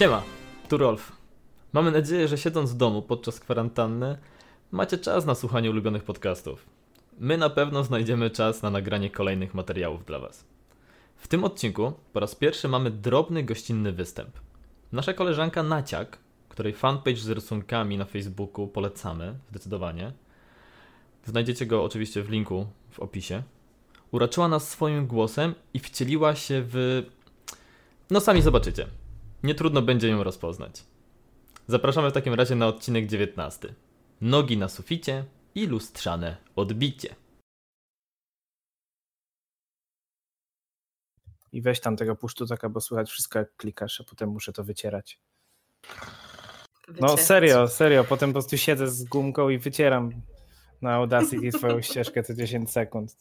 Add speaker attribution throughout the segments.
Speaker 1: Siema, tu Rolf. Mamy nadzieję, że siedząc w domu podczas kwarantanny macie czas na słuchanie ulubionych podcastów. My na pewno znajdziemy czas na nagranie kolejnych materiałów dla Was. W tym odcinku po raz pierwszy mamy drobny gościnny występ. Nasza koleżanka Naciak, której fanpage z rysunkami na Facebooku polecamy zdecydowanie. Znajdziecie go oczywiście w linku w opisie. Uraczyła nas swoim głosem i wcieliła się w. No sami zobaczycie. Nie trudno będzie ją rozpoznać. Zapraszamy w takim razie na odcinek 19. Nogi na suficie i lustrzane odbicie.
Speaker 2: I weź tam tego puszczutaka, bo słychać wszystko jak klikasz, a potem muszę to wycierać. No serio, serio, potem po prostu siedzę z gumką i wycieram na Audacity swoją ścieżkę co 10 sekund.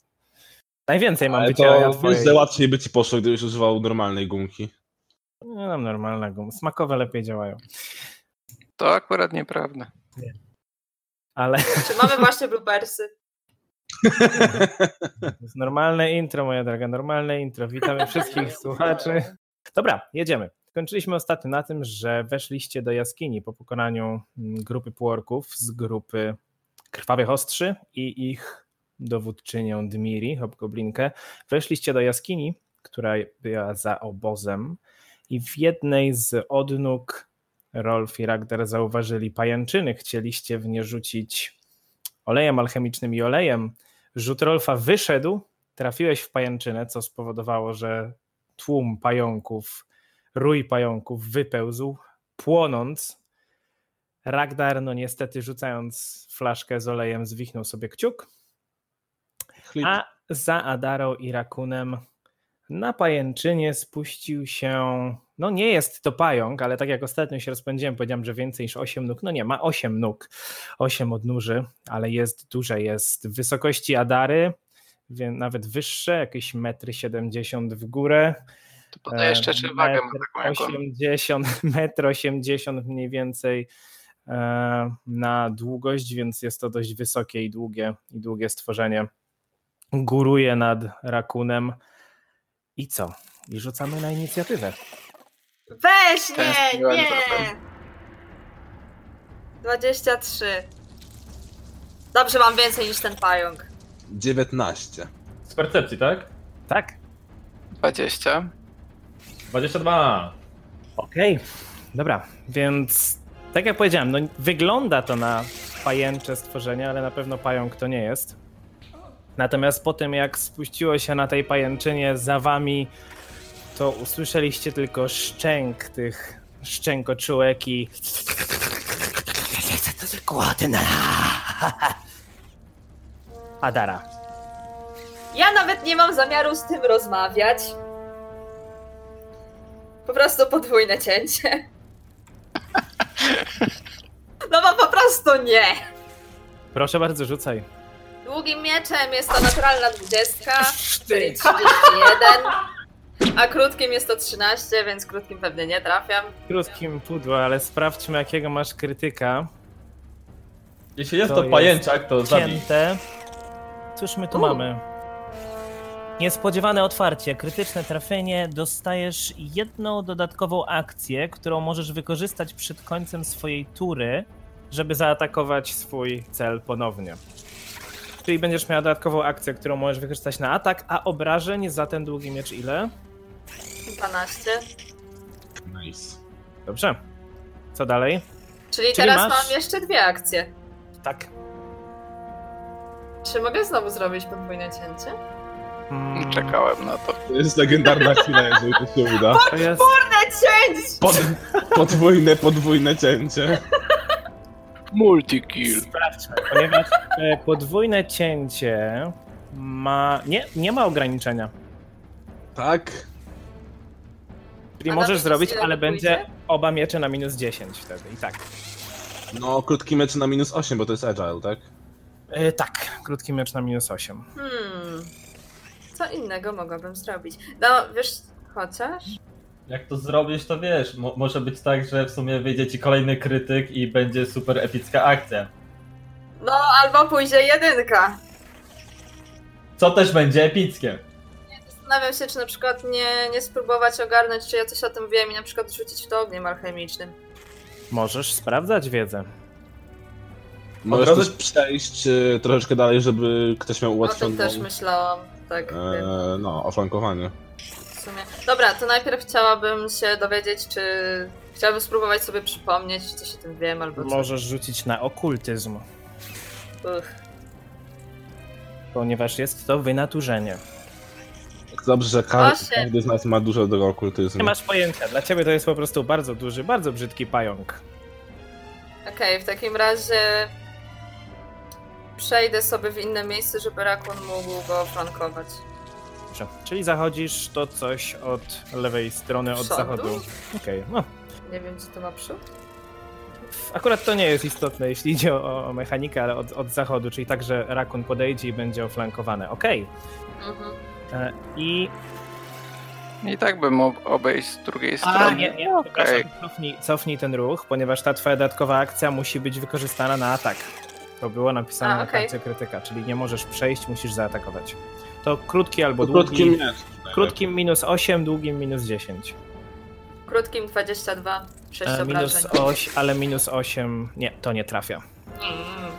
Speaker 2: Najwięcej mam
Speaker 3: Ale
Speaker 2: wycierania
Speaker 3: to
Speaker 2: twojej.
Speaker 3: łatwiej by ci poszło, gdybyś używał normalnej gumki.
Speaker 2: No, tam normalna guma. Smakowe lepiej działają.
Speaker 4: To akurat nieprawda.
Speaker 2: Ale
Speaker 5: Czy mamy właśnie bloopersy?
Speaker 2: normalne intro, moja droga, normalne intro. Witamy wszystkich słuchaczy. Dobra, jedziemy. Kończyliśmy ostatnio na tym, że weszliście do jaskini po pokonaniu mm, grupy półorków z grupy Krwawych Ostrzy i ich dowódczynią Dmiri, hobgoblinkę. Weszliście do jaskini, która była za obozem i w jednej z odnóg Rolf i Ragnar zauważyli pajęczyny. Chcieliście w nie rzucić olejem alchemicznym i olejem. Rzut Rolfa wyszedł, trafiłeś w pajęczynę, co spowodowało, że tłum pająków, rój pająków wypełzł, płonąc. Ragnar, no niestety rzucając flaszkę z olejem, zwichnął sobie kciuk, a za Adarą i Rakunem na pajęczynie spuścił się. No, nie jest to pająk, ale tak jak ostatnio się rozpędziłem, powiedziałem, że więcej niż 8 nóg. No nie, ma 8 nóg, 8 odnóży, ale jest duże. Jest w wysokości Adary, nawet wyższe, jakieś 1,70 m w górę.
Speaker 4: To podaje jeszcze czy wagę ma taką jaką.
Speaker 2: 80, metr 80 mniej więcej e, na długość, więc jest to dość wysokie i długie, i długie stworzenie. Góruje nad rakunem. I co? I rzucamy na inicjatywę.
Speaker 5: Weź, nie,
Speaker 4: Tęskniłem
Speaker 5: nie!
Speaker 4: trochę.
Speaker 5: 23. Dobrze, mam więcej niż ten pająk.
Speaker 3: 19.
Speaker 1: Z percepcji, tak?
Speaker 2: Tak?
Speaker 4: 20.
Speaker 1: 22.
Speaker 2: Okej, dobra, więc tak jak powiedziałem, no wygląda to na pajęcze stworzenie, ale na pewno pająk to nie jest. Natomiast po tym jak spuściło się na tej pajęczynie za wami, to usłyszeliście tylko szczęk tych szczękoczułek i głodna. Adara.
Speaker 5: Ja nawet nie mam zamiaru z tym rozmawiać. Po prostu podwójne cięcie. No bo po prostu nie.
Speaker 2: Proszę bardzo, rzucaj.
Speaker 5: Długim mieczem jest to naturalna 20, czyli 31. A krótkim jest to 13, więc krótkim pewnie nie trafiam.
Speaker 2: Krótkim pudło, ale sprawdźmy jakiego masz krytyka.
Speaker 1: Jeśli jest
Speaker 2: To
Speaker 1: to,
Speaker 2: jest
Speaker 1: pajęczak, to zabij.
Speaker 2: Cięte. Cóż my tu
Speaker 5: U.
Speaker 2: mamy? Niespodziewane otwarcie, krytyczne trafienie. Dostajesz jedną dodatkową akcję, którą możesz wykorzystać przed końcem swojej tury, żeby zaatakować swój cel ponownie. Czyli będziesz miała dodatkową akcję, którą możesz wykorzystać na atak, a obrażeń za ten długi miecz ile?
Speaker 5: 12.
Speaker 3: Nice.
Speaker 2: Dobrze. Co dalej?
Speaker 5: Czyli,
Speaker 2: Czyli
Speaker 5: teraz
Speaker 2: masz-
Speaker 5: mam jeszcze dwie akcje.
Speaker 2: Tak.
Speaker 5: Czy mogę znowu zrobić podwójne cięcie?
Speaker 2: Mm,
Speaker 4: Czekałem na to.
Speaker 3: To jest legendarna chwila, jeżeli to się uda.
Speaker 2: To jest...
Speaker 5: Podwójne cięcie!
Speaker 3: Pod, podwójne, podwójne cięcie.
Speaker 4: Multi-kill.
Speaker 2: Sprawdźmy, ponieważ e, podwójne cięcie ma. Nie, nie ma ograniczenia.
Speaker 3: Tak?
Speaker 2: Czyli
Speaker 5: A na
Speaker 2: możesz
Speaker 5: minus
Speaker 2: zrobić,
Speaker 5: ile
Speaker 2: ale
Speaker 5: to
Speaker 2: będzie
Speaker 5: pójdzie?
Speaker 2: oba miecze na minus 10 wtedy. I tak.
Speaker 3: No, krótki mecz na minus 8, bo to jest agile, tak?
Speaker 2: E, tak, krótki miecz na minus 8.
Speaker 5: Hmm. Co innego mogłabym zrobić? No, wiesz, chociaż...
Speaker 1: Jak to zrobisz, to wiesz. Mo- może być tak, że w sumie wyjdzie ci kolejny krytyk i będzie super epicka akcja.
Speaker 5: No, albo pójdzie jedynka.
Speaker 1: Co też będzie epickie.
Speaker 5: Zastanawiam się, czy na przykład nie, nie spróbować ogarnąć, czy ja coś o tym wiem i na przykład rzucić w to ogniem alchemicznym.
Speaker 2: Możesz sprawdzać wiedzę.
Speaker 3: Możesz
Speaker 1: razu-
Speaker 3: też przejść e, troszeczkę dalej, żeby ktoś miał
Speaker 5: O
Speaker 3: ułatwioną...
Speaker 5: tym też myślałam. Tak,
Speaker 3: e,
Speaker 5: wiem,
Speaker 3: no, oflankowanie.
Speaker 5: W sumie. Dobra, to najpierw chciałabym się dowiedzieć, czy... Chciałabym spróbować sobie przypomnieć, czy coś o tym wiem, albo co.
Speaker 2: Możesz rzucić na okultyzm,
Speaker 5: Uch.
Speaker 2: ponieważ jest to wynaturzenie.
Speaker 3: Dobrze, że ka
Speaker 5: Osiem.
Speaker 3: każdy z nas ma dużo do okultyzmu.
Speaker 2: Nie masz pojęcia, dla ciebie to jest po prostu bardzo duży, bardzo brzydki pająk.
Speaker 5: Okej, w takim razie przejdę sobie w inne miejsce, żeby Rakun mógł go flankować.
Speaker 2: Dobrze. Czyli zachodzisz to coś od lewej strony, od
Speaker 5: Przodu?
Speaker 2: zachodu. Okej, no.
Speaker 5: Nie wiem, gdzie to ma przód.
Speaker 2: Akurat to nie jest istotne, jeśli idzie o, o mechanikę, ale od, od zachodu, czyli tak, że rakun podejdzie i będzie oflankowany. Okej.
Speaker 5: Mhm.
Speaker 2: E, I.
Speaker 4: I tak bym ob- obejść z drugiej
Speaker 2: A,
Speaker 4: strony.
Speaker 2: nie, nie,
Speaker 4: Okej.
Speaker 2: przepraszam, cofnij, cofnij ten ruch, ponieważ ta twoja dodatkowa akcja musi być wykorzystana na atak. To było napisane
Speaker 5: A,
Speaker 2: na
Speaker 5: okej.
Speaker 2: karcie krytyka, czyli nie możesz przejść, musisz zaatakować. To krótki albo
Speaker 3: Po
Speaker 2: długi.
Speaker 3: krótkim.
Speaker 2: Krótkim minus 8, długim minus 10.
Speaker 5: Krótkim 22, 6
Speaker 2: E, minus. 8, ale minus 8. Nie, to nie trafia.
Speaker 5: Mm.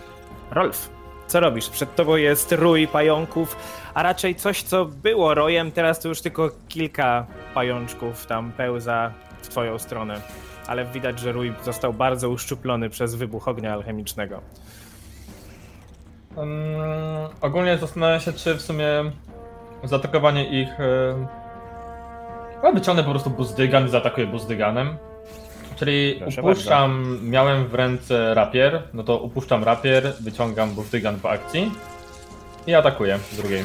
Speaker 2: Rolf, co robisz? Przed tobą jest rój pająków, a raczej coś, co było rojem, teraz to już tylko kilka pajączków tam pełza w twoją stronę. Ale widać, że rój został bardzo uszczuplony przez wybuch ognia alchemicznego.
Speaker 1: Um, ogólnie zastanawiam się, czy w sumie zaatakowanie ich. Ja wyciągnę po prostu buzdygan i zaatakuję buzdyganem. Czyli
Speaker 2: Proszę
Speaker 1: upuszczam, miałem w ręce rapier, no to upuszczam rapier, wyciągam buzdygan po akcji i atakuję z drugiej.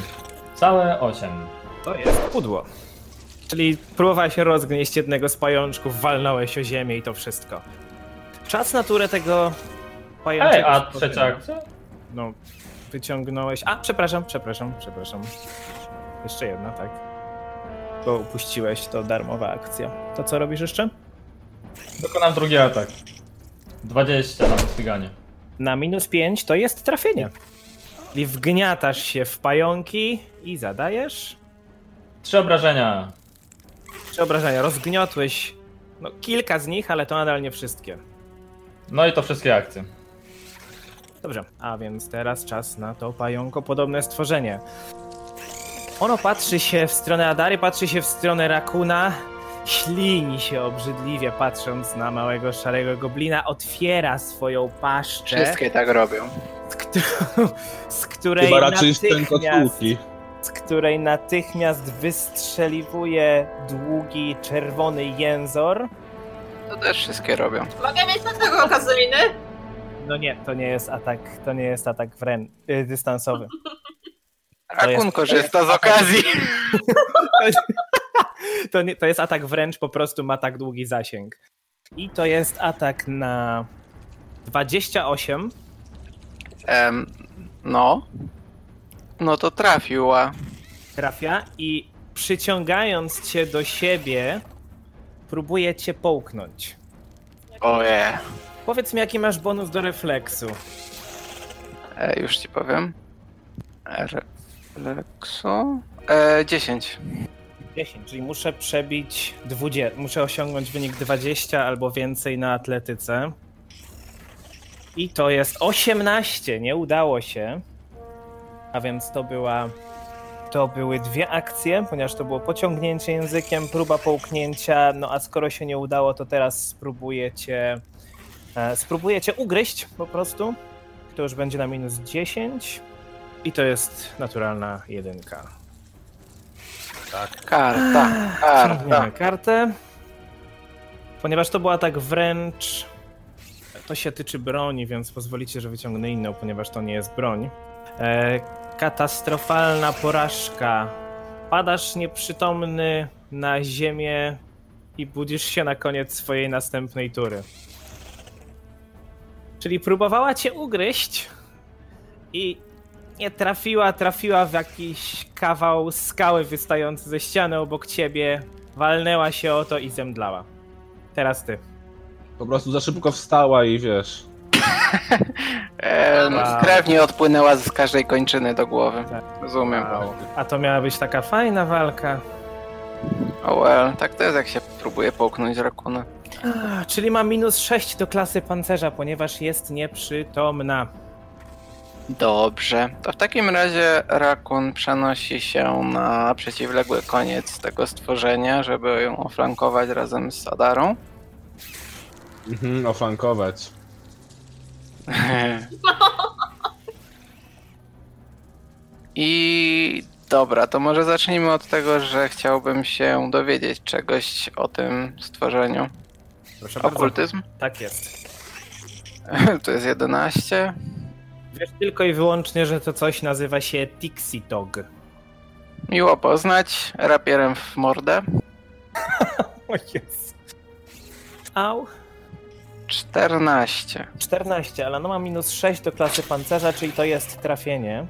Speaker 1: Całe 8.
Speaker 2: To jest pudło. Czyli próbowałeś rozgnieść jednego z pajączków, walnąłeś o ziemię i to wszystko. Czas naturę tego pajączka.
Speaker 1: Ej, a trzecia akcja?
Speaker 2: No, wyciągnąłeś. A, przepraszam, przepraszam, przepraszam. Jeszcze jedna, tak. Bo upuściłeś, to darmowa akcja. To co robisz jeszcze?
Speaker 1: Dokonam drugi atak. 20 na buzdiganie.
Speaker 2: Na minus 5 to jest trafienie. I wgniatasz się w pająki i zadajesz.
Speaker 1: Trzy obrażenia.
Speaker 2: Trzy obrażenia. Rozgniotłeś no, kilka z nich, ale to nadal nie wszystkie.
Speaker 1: No i to wszystkie akcje.
Speaker 2: Dobrze, a więc teraz czas na to pająkopodobne stworzenie. Ono patrzy się w stronę Adary, patrzy się w stronę Rakuna, ślini się obrzydliwie patrząc na małego szarego goblina, otwiera swoją paszczę,
Speaker 4: Wszystkie tak robią.
Speaker 2: z, którą, z której
Speaker 3: Chyba raczej
Speaker 2: natychmiast, z której natychmiast wystrzeliwuje długi, czerwony jęzor.
Speaker 4: To też wszystkie robią.
Speaker 5: Mogę mieć na tego okazyjny?
Speaker 2: No nie, to nie jest atak, to nie jest atak wręcz y, dystansowy. Jest-
Speaker 4: Rakun korzysta z okazji.
Speaker 2: To, nie, to jest atak wręcz, po prostu ma tak długi zasięg. I to jest atak na 28.
Speaker 4: Em, no. No to trafiła.
Speaker 2: Trafia i przyciągając cię do siebie, próbuje cię połknąć.
Speaker 4: Oje.
Speaker 2: Powiedz mi, jaki masz bonus do refleksu.
Speaker 4: E, już ci powiem. Reflexo. E, 10.
Speaker 2: 10, czyli muszę przebić 20. Muszę osiągnąć wynik 20 albo więcej na atletyce. I to jest 18, nie udało się. A więc to była. To były dwie akcje, ponieważ to było pociągnięcie językiem, próba połknięcia. No a skoro się nie udało, to teraz spróbujecie. E, spróbujecie ugryźć po prostu. To już będzie na minus 10. I to jest naturalna jedynka.
Speaker 4: Karta. Karta.
Speaker 2: Ciągniemy kartę. Ponieważ to był atak wręcz. To się tyczy broni, więc pozwolicie, że wyciągnę inną, ponieważ to nie jest broń. E, katastrofalna porażka. Padasz nieprzytomny na ziemię i budzisz się na koniec swojej następnej tury. Czyli próbowała cię ugryźć i nie trafiła, trafiła w jakiś kawał skały wystający ze ściany obok ciebie, walnęła się o to i zemdlała. Teraz ty.
Speaker 3: Po prostu za szybko wstała i wiesz.
Speaker 2: Wow.
Speaker 4: Krew nie odpłynęła z każdej kończyny do głowy.
Speaker 2: Tak.
Speaker 4: Rozumiem.
Speaker 2: Wow. A to miała być taka fajna walka.
Speaker 4: Oh well, tak to jest jak się próbuje połknąć rakuna.
Speaker 2: A, czyli ma minus 6 do klasy pancerza, ponieważ jest nieprzytomna.
Speaker 4: Dobrze, to w takim razie rakun przenosi się na przeciwległy koniec tego stworzenia, żeby ją oflankować razem z Adarą.
Speaker 3: Mhm, oflankować.
Speaker 4: I dobra, to może zacznijmy od tego, że chciałbym się dowiedzieć czegoś o tym stworzeniu.
Speaker 2: Proszę bardzo.
Speaker 4: Okultyzm?
Speaker 2: Tak jest.
Speaker 4: To jest 11.
Speaker 2: Wiesz tylko i wyłącznie, że to coś nazywa się Tixitog.
Speaker 4: Miło poznać. Rapierem w mordę.
Speaker 2: O jest. Au.
Speaker 4: 14.
Speaker 2: 14, ale no ma minus 6 do klasy pancerza, czyli to jest trafienie.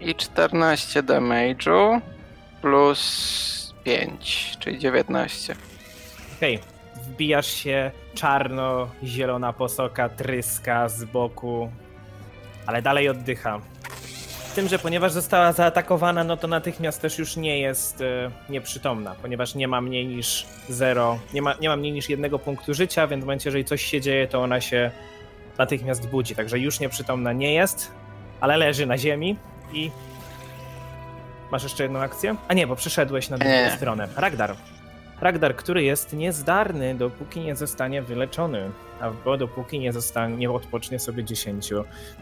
Speaker 4: I 14 damage'u plus 5, czyli 19.
Speaker 2: Okej, wbijasz się, czarno-zielona posoka tryska z boku, ale dalej oddycha. Z tym, że ponieważ została zaatakowana, no to natychmiast też już nie jest e, nieprzytomna, ponieważ nie ma mniej niż 0, nie ma, nie ma mniej niż jednego punktu życia, więc w momencie, jeżeli coś się dzieje, to ona się natychmiast budzi. Także już nieprzytomna nie jest, ale leży na ziemi i. Masz jeszcze jedną akcję? A nie, bo przeszedłeś na drugą
Speaker 4: Nie.
Speaker 2: stronę. Ragdar. Ragdar, który jest niezdarny, dopóki nie zostanie wyleczony, albo dopóki nie, zostanie, nie odpocznie sobie 10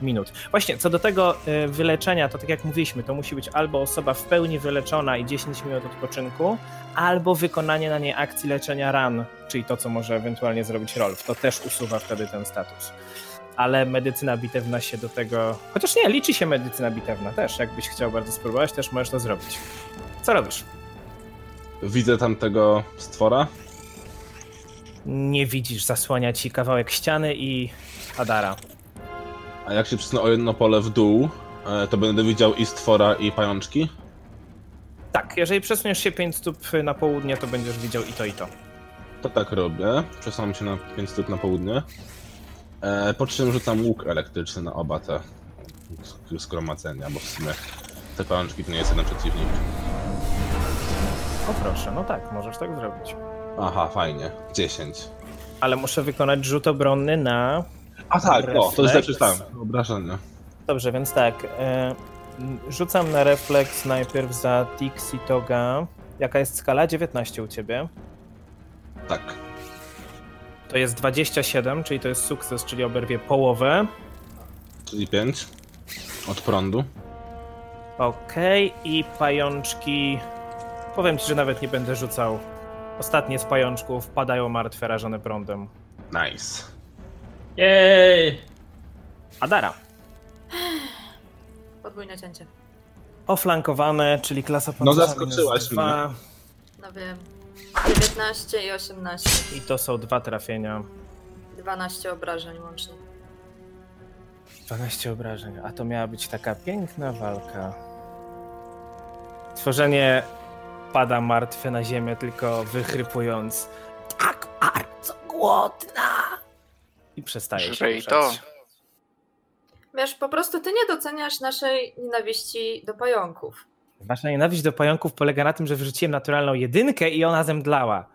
Speaker 2: minut. Właśnie, co do tego y, wyleczenia, to tak jak mówiliśmy, to musi być albo osoba w pełni wyleczona i 10 minut odpoczynku, albo wykonanie na niej akcji leczenia ran, czyli to, co może ewentualnie zrobić Rolf. To też usuwa wtedy ten status. Ale medycyna bitewna się do tego. Chociaż nie, liczy się medycyna bitewna też. Jakbyś chciał bardzo spróbować, też możesz to zrobić. Co robisz?
Speaker 3: Widzę tam tego stwora.
Speaker 2: Nie widzisz, zasłania ci kawałek ściany i Adara.
Speaker 3: A jak się przesunę o jedno pole w dół, e, to będę widział i stwora, i pajączki.
Speaker 2: Tak, jeżeli przesuniesz się 5 stóp na południe, to będziesz widział i to, i to.
Speaker 3: To tak robię. Przesuwam się na 5 stóp na południe. E, po czym rzucam łuk elektryczny na oba te sk- zgromadzenia, bo w sumie te pajączki to nie jest jeden przeciwnik.
Speaker 2: O proszę, no tak, możesz tak zrobić.
Speaker 3: Aha, fajnie. 10.
Speaker 2: Ale muszę wykonać rzut obronny na.
Speaker 3: A tak, o, to źle
Speaker 2: Refleks.
Speaker 3: przeczytałem. Wyobrażenie.
Speaker 2: Dobrze, więc tak. E, rzucam na refleks najpierw za Tixi Toga. Jaka jest skala? 19 u ciebie.
Speaker 3: Tak.
Speaker 2: To jest 27, czyli to jest sukces, czyli oberwie połowę.
Speaker 3: Czyli 5. Od prądu.
Speaker 2: Okej, i pajączki. Powiem ci, że nawet nie będę rzucał. Ostatnie z pajączków padają martwe, rażone prądem.
Speaker 3: Nice.
Speaker 1: Jej!
Speaker 2: Adara.
Speaker 5: Podwójne cięcie.
Speaker 2: Oflankowane, czyli klasa
Speaker 3: No,
Speaker 2: pancerza
Speaker 3: zaskoczyłaś
Speaker 2: dwa.
Speaker 5: No wiem. 19 i 18.
Speaker 2: I to są dwa trafienia.
Speaker 5: 12 obrażeń łącznie.
Speaker 2: 12 obrażeń, a to miała być taka piękna walka. Tworzenie pada martwe na ziemię, tylko wychrypując tak bardzo głodna i przestaje się
Speaker 4: Żrej
Speaker 2: ruszać.
Speaker 4: to.
Speaker 5: Wiesz, po prostu ty nie doceniasz naszej nienawiści do pająków.
Speaker 2: Wasza nienawiść do pająków polega na tym, że wyrzuciłem naturalną jedynkę i ona zemdlała.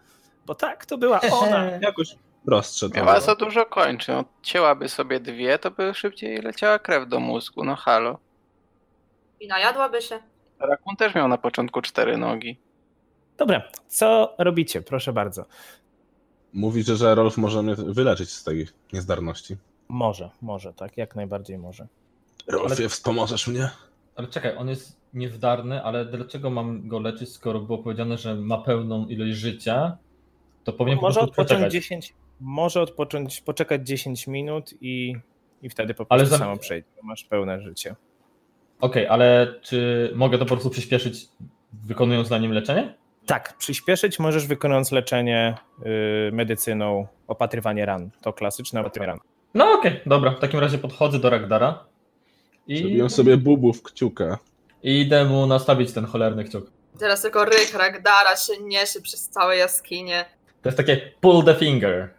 Speaker 2: Bo tak, to była ona.
Speaker 3: Jakoś prostsze to
Speaker 4: Miała za dużo kończy. Odcięłaby sobie dwie, to by szybciej leciała krew do mózgu. No halo.
Speaker 5: I najadłaby się.
Speaker 4: Rakun też miał na początku cztery nogi.
Speaker 2: Dobra, co robicie? Proszę bardzo.
Speaker 3: Mówi, że, że Rolf może mnie wyleczyć z tej niezdarności.
Speaker 2: Może, może, tak, jak najbardziej może.
Speaker 3: Rolfie, wspomożesz mnie?
Speaker 1: Ale czekaj, on jest niezdarny, ale dlaczego mam go leczyć, skoro było powiedziane, że ma pełną ilość życia? To powinien
Speaker 2: Może
Speaker 1: po prostu
Speaker 2: odpocząć
Speaker 1: poczekać.
Speaker 2: 10, może odpocząć, poczekać 10 minut i, i wtedy po
Speaker 1: Ale
Speaker 2: prostu
Speaker 1: za-
Speaker 2: samo przejdzie. Masz pełne życie.
Speaker 1: Okej, ale czy mogę to po prostu przyspieszyć, wykonując na nim leczenie?
Speaker 2: Tak, przyspieszyć możesz wykonując leczenie y, medycyną, opatrywanie ran. To klasyczne opatrywanie ran.
Speaker 1: No okej, dobra. W takim razie podchodzę do Ragdara i,
Speaker 3: Zrobiłem sobie bubu w kciukę.
Speaker 1: i idę mu nastawić ten cholerny kciuk.
Speaker 5: Teraz tylko ryk Ragdara się niesie przez całe jaskinie.
Speaker 1: To jest takie pull the finger.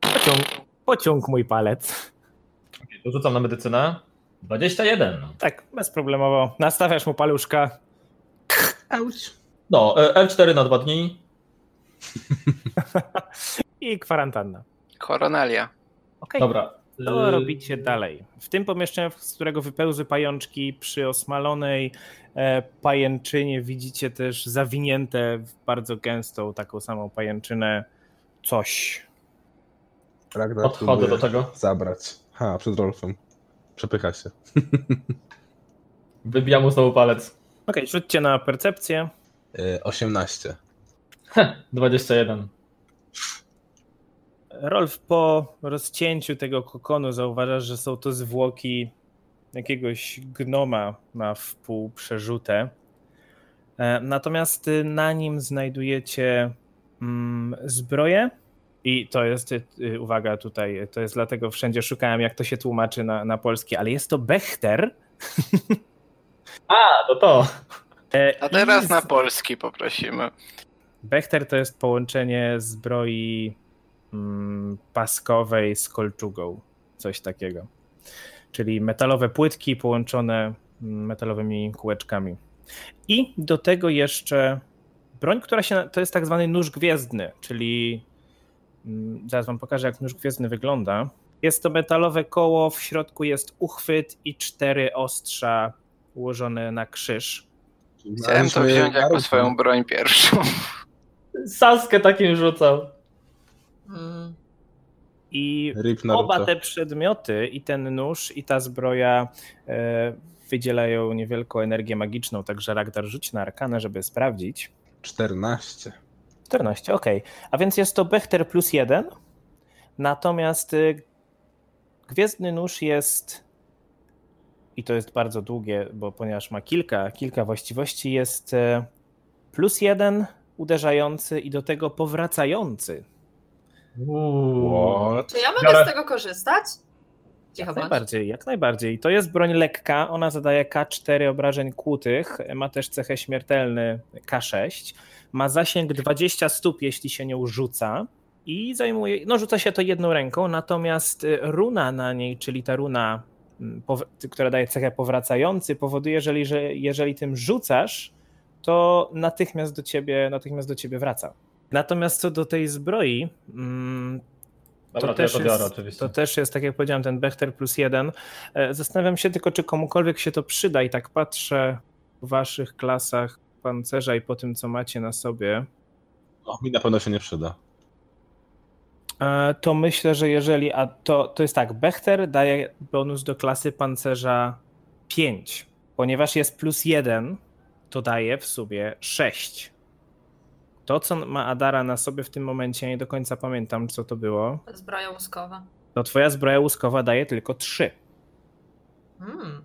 Speaker 2: Pociąg, pociąg mój palec.
Speaker 1: Rzucam na medycynę. 21.
Speaker 2: Tak, bezproblemowo. Nastawiasz mu paluszka.
Speaker 3: Auć.
Speaker 1: No, e, L4 na dwa dni.
Speaker 2: I kwarantanna.
Speaker 4: Koronelia.
Speaker 2: Okej.
Speaker 1: Dobra.
Speaker 2: Co
Speaker 1: Y,
Speaker 2: robicie dalej? W tym pomieszczeniu, z którego wypełzły pajączki, przy osmalonej e, pajęczynie widzicie też zawinięte w bardzo gęstą, taką samą pajęczynę coś.
Speaker 3: Ragnar
Speaker 1: Odchodzę
Speaker 3: próbuje
Speaker 1: do tego.
Speaker 3: Zabrać. Ha, przed Rolfem. Przepycha się.
Speaker 1: Wybijam mu znowu palec.
Speaker 2: Okej, rzućcie na percepcję.
Speaker 3: Y, 18.
Speaker 1: 21.
Speaker 2: Rolf, po rozcięciu tego kokonu zauważasz, że są to zwłoki jakiegoś gnoma na wpół przerzute. E, Natomiast na nim znajdujecie mm, zbroję i to jest, y, uwaga tutaj, to jest dlatego wszędzie szukałem jak to się tłumaczy na, na polski, ale jest to Bechter.
Speaker 1: A, to to.
Speaker 2: E,
Speaker 4: A teraz
Speaker 2: i
Speaker 4: na
Speaker 2: z-
Speaker 4: polski poprosimy.
Speaker 2: Bechter to jest połączenie zbroi mm, paskowej z kolczugą, coś takiego. Czyli metalowe płytki połączone mm, metalowymi kółeczkami. I do tego jeszcze broń, która się. To jest tak zwany nóż gwiezdny, czyli mm, zaraz wam pokażę, jak nóż gwiezdny wygląda. Jest to metalowe koło, w środku jest uchwyt i cztery ostrza ułożone na krzyż.
Speaker 4: Chciałem to wziąć jako swoją broń pierwszą.
Speaker 1: Saskę takim rzucał.
Speaker 5: Mm.
Speaker 2: I. Oba te przedmioty, i ten nóż, i ta zbroja, e, wydzielają niewielką energię magiczną, także Ragdar rzuć na arkanę, żeby sprawdzić.
Speaker 3: 14.
Speaker 2: 14, ok. A więc jest to Bechter plus jeden. Natomiast y, Gwiezdny Nóż jest, i to jest bardzo długie, bo ponieważ ma kilka, kilka właściwości, jest e, plus jeden uderzający i do tego powracający.
Speaker 3: What?
Speaker 5: Czy ja mogę
Speaker 1: Biorę.
Speaker 5: z tego korzystać? Cicho
Speaker 2: Jak
Speaker 5: bądź.
Speaker 2: najbardziej, jak najbardziej. To jest broń lekka, ona zadaje K4 obrażeń kłutych, ma też cechę śmiertelny K6, ma zasięg 20 stóp, jeśli się nią rzuca i zajmuje, no rzuca się to jedną ręką, natomiast y, runa na niej, czyli ta runa, która daje cechę powracający, powoduje, że jeżeli, jeżeli tym rzucasz, to natychmiast do ciebie, natychmiast do ciebie wraca. Natomiast co do tej zbroi, mm,
Speaker 1: Dobra, to,
Speaker 2: też
Speaker 1: ja to biorę
Speaker 2: jest. To też jest, tak jak powiedziałem, ten Bechter plus jeden. E, Zastanawiam się tylko, czy komukolwiek się to przyda i tak patrzę w waszych klasach pancerza i po tym, co macie na sobie,
Speaker 3: O, mi na pewno się nie przyda.
Speaker 2: E, to myślę, że jeżeli, a to, to jest tak, Bechter daje bonus do klasy pancerza 5, ponieważ jest plus 1, to daje w sumie 6. To, co ma Adara na sobie w tym momencie, nie do końca pamiętam, co to było,
Speaker 5: Zbroja łuskowa.
Speaker 2: to twoja zbroja łuskowa daje tylko 3.
Speaker 5: Mm.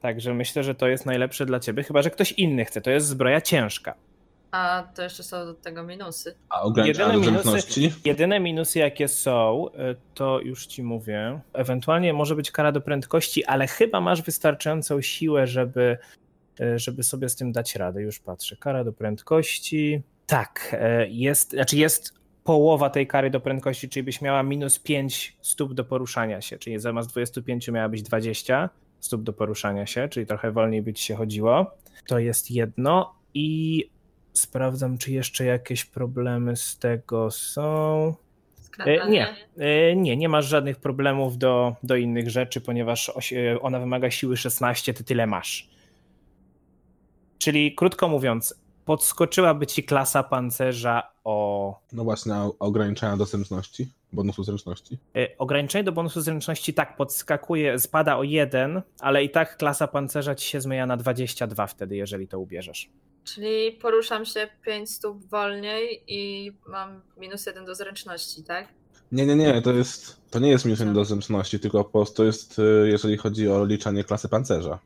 Speaker 2: Także myślę, że to jest najlepsze dla ciebie, chyba że ktoś inny chce. To jest zbroja ciężka.
Speaker 5: A to jeszcze są do tego minusy.
Speaker 3: A
Speaker 2: Jedyne minusy-? Jedyne minusy, jakie są, y, to już ci mówię. Ewentualnie może być kara do prędkości, ale chyba masz wystarczającą siłę, żeby, y, żeby sobie z tym dać radę. Już patrzę. Kara do prędkości. Tak, y, jest, znaczy jest połowa tej kary do prędkości, czyli byś miała minus 5 stóp do poruszania się, czyli zamiast 25 miałabyś 20 stóp do poruszania się, czyli trochę wolniej by ci się chodziło. To jest jedno i sprawdzam, czy jeszcze jakieś problemy z tego są. E, Nie, e, nie, nie masz żadnych problemów do, do innych rzeczy, ponieważ ona wymaga siły 16, ty tyle masz. Czyli krótko mówiąc, podskoczyłaby ci klasa pancerza o
Speaker 3: No właśnie, ograniczenia do zręczności? Bonusu zręczności?
Speaker 2: e, ograniczenie do bonusu zręczności tak podskakuje, spada o 1, ale i tak klasa pancerza ci się zmienia na 22 wtedy, jeżeli to ubierzesz.
Speaker 5: Czyli poruszam się 5 stóp wolniej i mam minus jeden do zręczności, tak?
Speaker 3: Nie, nie, nie, to jest. To nie jest minus jeden do zręczności, tylko po prostu jest, y, jeżeli chodzi o liczenie klasy pancerza.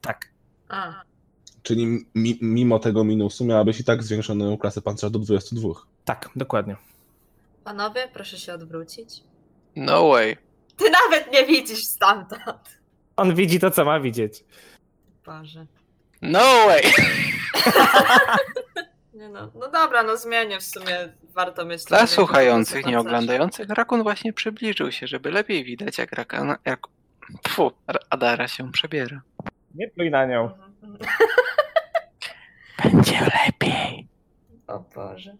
Speaker 2: Tak.
Speaker 5: A,
Speaker 3: Czyli mi, mimo tego minusu miałabyś i tak zwiększoną klasę pancerza do 22.
Speaker 2: Tak, dokładnie.
Speaker 5: panowie, proszę się odwrócić.
Speaker 4: No way.
Speaker 5: Ty nawet nie widzisz stamtąd.
Speaker 2: On widzi to, co ma widzieć.
Speaker 5: Boże.
Speaker 4: No way.
Speaker 5: Nie no, no dobra, no zmienię w sumie. Warto mieć...
Speaker 4: Dla słuchających, nie oglądających, Rakun właśnie przybliżył się, żeby lepiej widać, jak Rakana, jak Pfu, Adara się przebiera.
Speaker 2: Nie pluj na nią.
Speaker 4: Będzie lepiej.
Speaker 5: O Boże.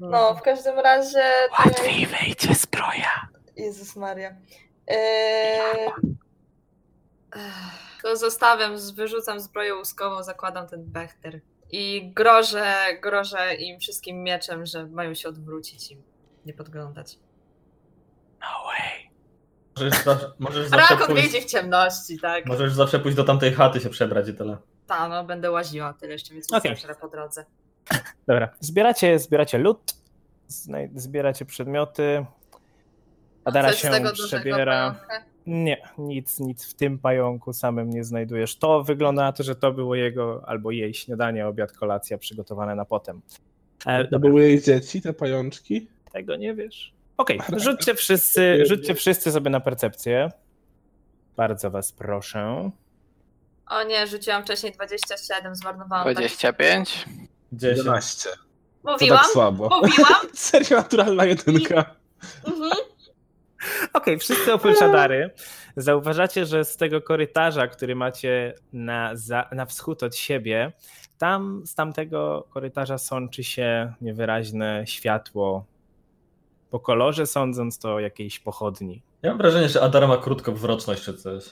Speaker 5: No, w każdym razie... ja-
Speaker 4: wejdzie zbroja.
Speaker 5: Jezus Maria. Eee... To zostawiam, wyrzucam zbroję łuskową, zakładam ten bechter. I grożę, grożę im wszystkim mieczem, że mają się odwrócić i nie podglądać.
Speaker 4: No way.
Speaker 1: Możesz zawsze, możesz zawsze,
Speaker 5: Rakon
Speaker 1: pójść,
Speaker 5: widzi w ciemności, tak?
Speaker 1: możesz zawsze pójść do tamtej chaty się przebrać i tyle.
Speaker 5: Ta, no będę łaziła, tyle jeszcze mi coś
Speaker 2: Okej.
Speaker 5: okay. po drodze.
Speaker 2: Dobra, zbieracie, zbieracie lód, zbieracie przedmioty. Adara się przebiera. Nie, nic, nic w tym pająku samym nie znajdujesz. To wygląda na to, że to było jego albo jej śniadanie, obiad, kolacja przygotowane na potem. E,
Speaker 3: To były jej dzieci, te pajączki?
Speaker 2: Tego nie wiesz. Okej, rzućcie wszyscy, rzućcie wszyscy sobie na percepcję. Bardzo was proszę.
Speaker 5: O nie, rzuciłam wcześniej 27, zmarnowałam. tak.
Speaker 4: 25.
Speaker 1: 10.
Speaker 3: 11. To
Speaker 5: Mówiłam,
Speaker 3: tak słabo.
Speaker 5: mówiłam.
Speaker 3: Serio naturalna jedynka.
Speaker 5: Mhm.
Speaker 2: Okej, wszyscy oprócz Adary zauważacie, że z tego korytarza, który macie na, za, na wschód od siebie, tam z tamtego korytarza sączy się niewyraźne światło. Po kolorze sądząc to jakiejś pochodni.
Speaker 1: Ja mam wrażenie, że Adara ma krótkowzroczność czy coś.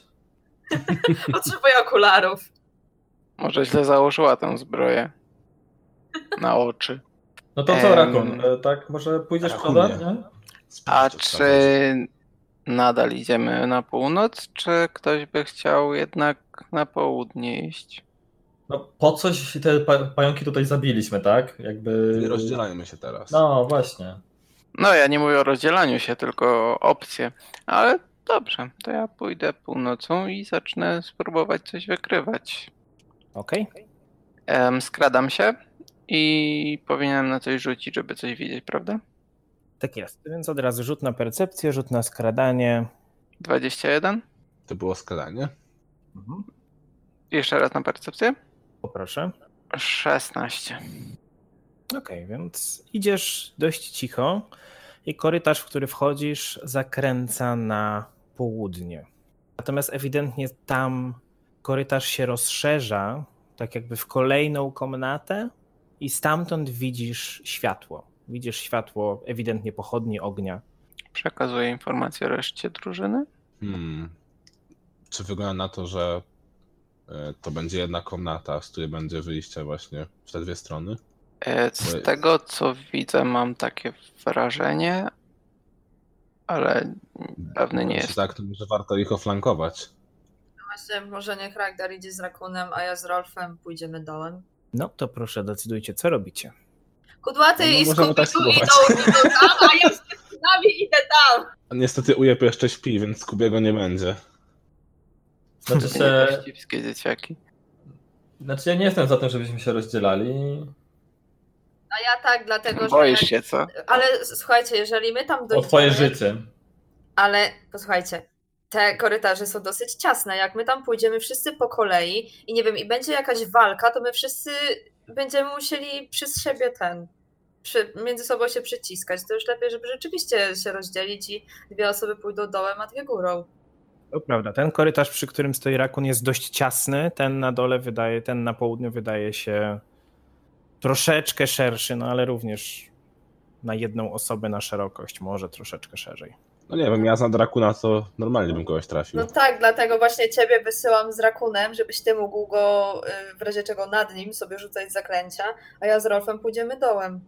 Speaker 5: Potrzebuję okularów.
Speaker 4: Może źle założyła tę zbroję. Na oczy.
Speaker 1: No to co,
Speaker 4: Em,
Speaker 1: Rakon? E, Tak, może pójdziesz przodem?
Speaker 4: A czy nadal idziemy na północ, czy ktoś by chciał jednak na południe iść?
Speaker 1: No po coś te pa pająki tutaj zabiliśmy, tak? Jakby...
Speaker 3: Nie rozdzielajmy się teraz.
Speaker 1: No właśnie.
Speaker 4: No, ja nie mówię o rozdzielaniu się, tylko o opcje. Ale dobrze, to ja pójdę północą i zacznę spróbować coś wykrywać.
Speaker 2: Okej?
Speaker 4: Em, skradam się i powinienem na coś rzucić, żeby coś widzieć, prawda?
Speaker 2: Tak jest. Więc od razu rzut na percepcję, rzut na skradanie.
Speaker 4: 21.
Speaker 3: To było skradanie.
Speaker 2: Mhm.
Speaker 4: Jeszcze raz na percepcję.
Speaker 2: Poproszę.
Speaker 4: 16.
Speaker 2: Okej, więc idziesz dość cicho i korytarz, w który wchodzisz, zakręca na południe. Natomiast ewidentnie tam korytarz się rozszerza, tak jakby w kolejną komnatę, i stamtąd widzisz światło. Widzisz światło, ewidentnie pochodni ognia.
Speaker 4: Przekazuję informację reszcie drużyny.
Speaker 3: Hmm. Czy wygląda na to, że e, to będzie jedna komnata, z której będzie wyjście właśnie w te dwie strony?
Speaker 4: E, Z tego co widzę, mam takie wrażenie, ale pewny nie jest.
Speaker 3: tak, to może warto ich oflankować.
Speaker 5: Właśnie, może niech Ragnar idzie z Rakunem, a ja z Rolfem pójdziemy dołem.
Speaker 2: No to proszę, decydujcie, co robicie.
Speaker 5: Kudłaty
Speaker 3: No,
Speaker 5: i
Speaker 3: możemy tak
Speaker 5: Skubidu idą, idą tam, a ja z nami idę tam.
Speaker 3: A niestety Ujep jeszcze śpi, więc Kubiego nie będzie.
Speaker 1: Znaczy się...
Speaker 4: Wszystkie dzieciaki.
Speaker 1: Znaczy ja nie jestem za tym, żebyśmy się rozdzielali.
Speaker 5: A ja tak, dlatego że...
Speaker 4: Boisz się, co?
Speaker 5: Ale słuchajcie, jeżeli my tam
Speaker 1: O
Speaker 5: dojdziemy...
Speaker 1: twoje życie.
Speaker 5: Ale posłuchajcie, te korytarze są dosyć ciasne. Jak my tam pójdziemy wszyscy po kolei i nie wiem, i będzie jakaś walka, to my wszyscy będziemy musieli przy siebie ten. Przy, między sobą się przyciskać. To już lepiej, żeby rzeczywiście się rozdzielić i dwie osoby pójdą dołem, a dwie górą.
Speaker 2: To prawda, ten korytarz, przy którym stoi Rakun jest dość ciasny, ten na dole wydaje, ten na południu wydaje się troszeczkę szerszy, no ale również na jedną osobę na szerokość, może troszeczkę szerzej.
Speaker 3: No nie wiem, ja za Drakuna to normalnie bym kogoś trafił.
Speaker 5: No tak, dlatego właśnie ciebie wysyłam z Rakunem, żebyś ty mógł go y, w razie czego nad nim sobie rzucać zaklęcia, a ja z Rolfem pójdziemy dołem.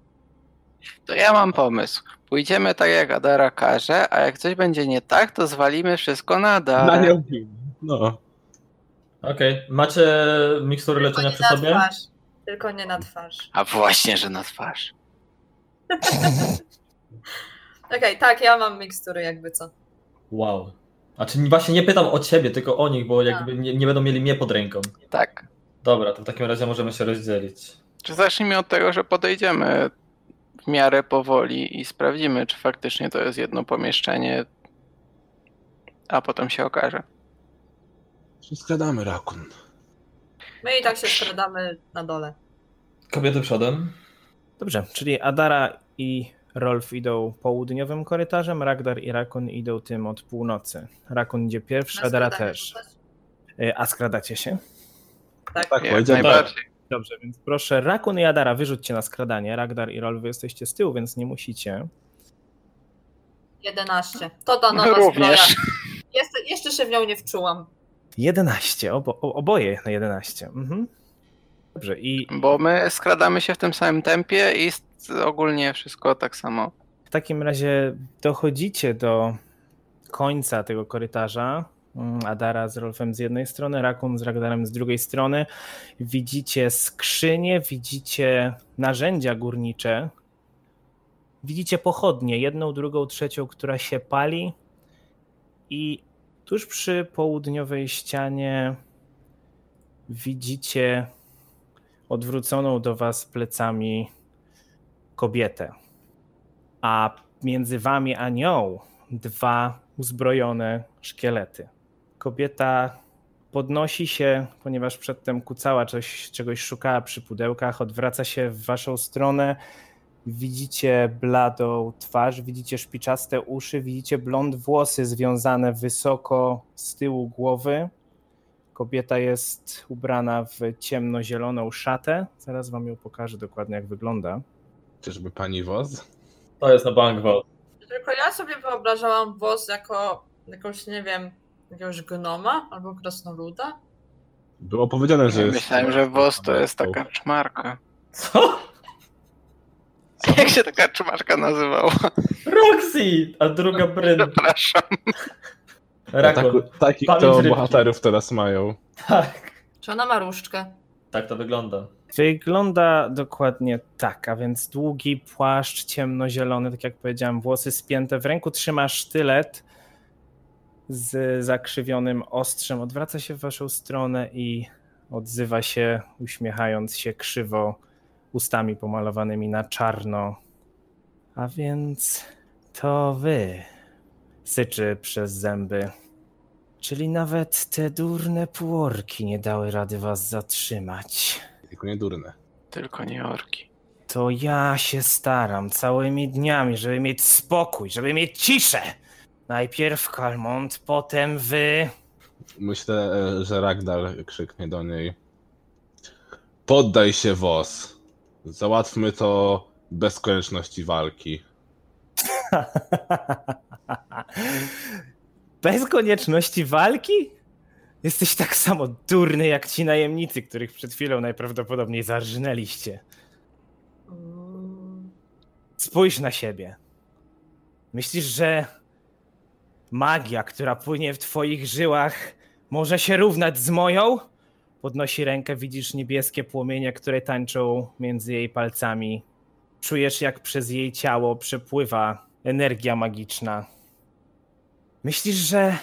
Speaker 4: To ja mam pomysł. Pójdziemy tak jak Adara każe, a jak coś będzie nie tak, to zwalimy wszystko na
Speaker 3: Na
Speaker 4: Adarę.
Speaker 3: nią No.
Speaker 1: Okej, macie mikstury
Speaker 5: Tylko
Speaker 1: leczenia
Speaker 5: nie
Speaker 1: przy
Speaker 5: na
Speaker 1: sobie?
Speaker 5: twarz. Tylko nie na twarz.
Speaker 4: A właśnie, że na twarz.
Speaker 5: Okej, tak, ja mam mikstury jakby co.
Speaker 1: Wow. Znaczy właśnie nie pytam o ciebie, tylko o nich, bo jakby nie, nie będą mieli mnie pod ręką.
Speaker 4: Tak.
Speaker 1: Dobra, to w takim razie możemy się rozdzielić.
Speaker 4: Czy zacznijmy od tego, że podejdziemy w miarę powoli i sprawdzimy, czy faktycznie to jest jedno pomieszczenie, a potem się okaże.
Speaker 3: Skradamy Rakun.
Speaker 5: My i tak się skradamy na dole.
Speaker 1: Kobiety przodem.
Speaker 2: Dobrze, czyli Adara i Rolf idą południowym korytarzem, Ragdar i Rakun idą tym od północy. Rakun idzie pierwszy, Adara też. Y, A skradacie się?
Speaker 5: Tak.
Speaker 3: Tak, powiedziałem.
Speaker 4: najbardziej.
Speaker 2: Dobrze, więc proszę, Rakun i Adara, wyrzućcie na skradanie. Ragdar i Rolf, wy jesteście z tyłu, więc nie musicie.
Speaker 5: 11. To da nowa
Speaker 4: Również.
Speaker 5: Jeszcze, jeszcze się w nią nie wczułam.
Speaker 2: 11, obo, oboje na 11. Mhm. Dobrze, i
Speaker 4: Bo my skradamy się w tym samym tempie i ogólnie wszystko tak samo.
Speaker 2: w takim razie dochodzicie do końca tego korytarza. Adara z Rolfem z jednej strony, Rakun z Ragdarem z drugiej strony. Widzicie skrzynie, widzicie narzędzia górnicze. Widzicie pochodnie, jedną, drugą, trzecią, która się pali. I tuż przy południowej ścianie widzicie odwróconą do was plecami kobietę. A między wami a nią dwa uzbrojone szkielety. Kobieta podnosi się, ponieważ przedtem kucała, coś, czegoś szukała przy pudełkach, odwraca się w waszą stronę. Widzicie bladą twarz, widzicie szpiczaste uszy, widzicie blond włosy związane wysoko z tyłu głowy. Kobieta jest ubrana w ciemnozieloną szatę. Zaraz wam ją pokażę dokładnie, jak wygląda.
Speaker 3: Czyżby pani woz?
Speaker 1: To jest na bank vault.
Speaker 5: Tylko ja sobie wyobrażałam włos jako jakąś, nie wiem, jakiegoś gnoma albo krasnoluda.
Speaker 3: Było powiedziane, że jest...
Speaker 4: Myślałem, że WOS to jest taka czmarka.
Speaker 1: Co?
Speaker 4: Jak się taka czmarka nazywała?
Speaker 1: Roxy! A druga Bryn.
Speaker 4: Przepraszam.
Speaker 3: Tak,
Speaker 1: Rakon.
Speaker 3: takich
Speaker 1: Pamięć
Speaker 3: to
Speaker 1: rybki.
Speaker 3: bohaterów teraz mają.
Speaker 1: Tak.
Speaker 5: Czy ona ma różdżkę?
Speaker 1: Tak to wygląda.
Speaker 2: Wygląda dokładnie tak, a więc długi płaszcz ciemnozielony, tak jak powiedziałem, włosy spięte. W ręku trzyma sztylet z zakrzywionym ostrzem. Odwraca się w waszą stronę i odzywa się, uśmiechając się krzywo, ustami pomalowanymi na czarno. A więc to wy, syczy przez zęby. Czyli nawet te durne półorki nie dały rady was zatrzymać.
Speaker 3: Tylko nie durne.
Speaker 4: Tylko nie orki.
Speaker 2: To ja się staram całymi dniami, żeby mieć spokój, żeby mieć ciszę. Najpierw Kalmont, potem wy.
Speaker 3: Myślę, e, że Ragdar krzyknie do niej. Poddaj się, woz. Załatwmy to bez konieczności walki.
Speaker 2: Bez konieczności walki? Jesteś tak samo durny jak ci najemnicy, których przed chwilą najprawdopodobniej zarżnęliście.
Speaker 5: Mm,
Speaker 2: Spójrz na siebie. Myślisz, że magia, która płynie w twoich żyłach, może się równać z moją? Podnosi rękę, widzisz niebieskie płomienie, które tańczą między jej palcami. Czujesz, jak przez jej ciało przepływa energia magiczna. Myślisz, że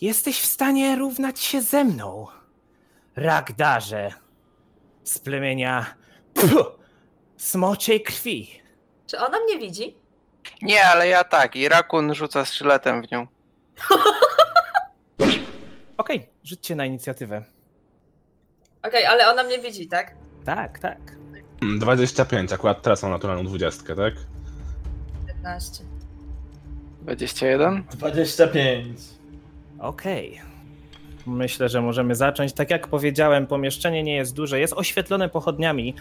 Speaker 2: jesteś w stanie równać się ze mną? Ragdarze z plemienia Pfu, smoczej krwi.
Speaker 5: Czy ona mnie widzi?
Speaker 4: Nie, ale ja tak. I Rakun rzuca sztyletem w nią.
Speaker 2: Okej, rzućcie na inicjatywę.
Speaker 5: Okej, ale ona mnie widzi, tak?
Speaker 2: Tak, tak.
Speaker 3: Mm, 25, akurat teraz mam naturalną 20, tak?
Speaker 5: 15.
Speaker 4: 21?
Speaker 1: 25.
Speaker 2: Okej. Myślę, że możemy zacząć. Tak jak powiedziałem, pomieszczenie nie jest duże, jest oświetlone pochodniami.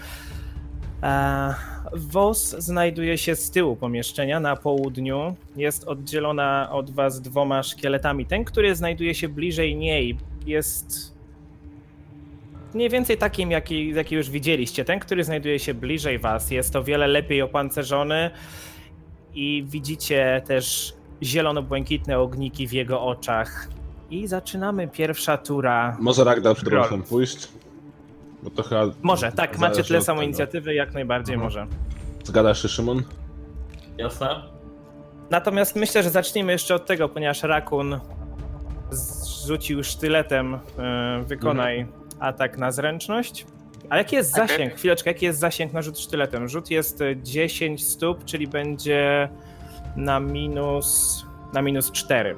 Speaker 2: E, Wos znajduje się z tyłu pomieszczenia na południu. Jest oddzielona od was dwoma szkieletami. Ten, który znajduje się bliżej niej, jest mniej więcej takim, jaki, jaki już widzieliście. Ten, który znajduje się bliżej was, jest o wiele lepiej opancerzony i widzicie też zielono-błękitne ogniki w jego oczach. I zaczynamy pierwsza tura.
Speaker 3: Może Ragdar. Rolfem pójść? Bo to chyba...
Speaker 2: Może, tak, macie tyle samo inicjatywy, jak najbardziej
Speaker 3: Mhm.
Speaker 2: może.
Speaker 3: Zgadasz się, Szymon?
Speaker 1: Jasne?
Speaker 2: Natomiast myślę, że zacznijmy jeszcze od tego, ponieważ Rakun zrzucił sztyletem. e, Wykonaj atak na zręczność. A jaki jest
Speaker 4: Okej.
Speaker 2: zasięg? Chwileczkę, jaki jest zasięg na rzut sztyletem? Rzut jest e, 10 stóp, czyli będzie na minus, na minus 4.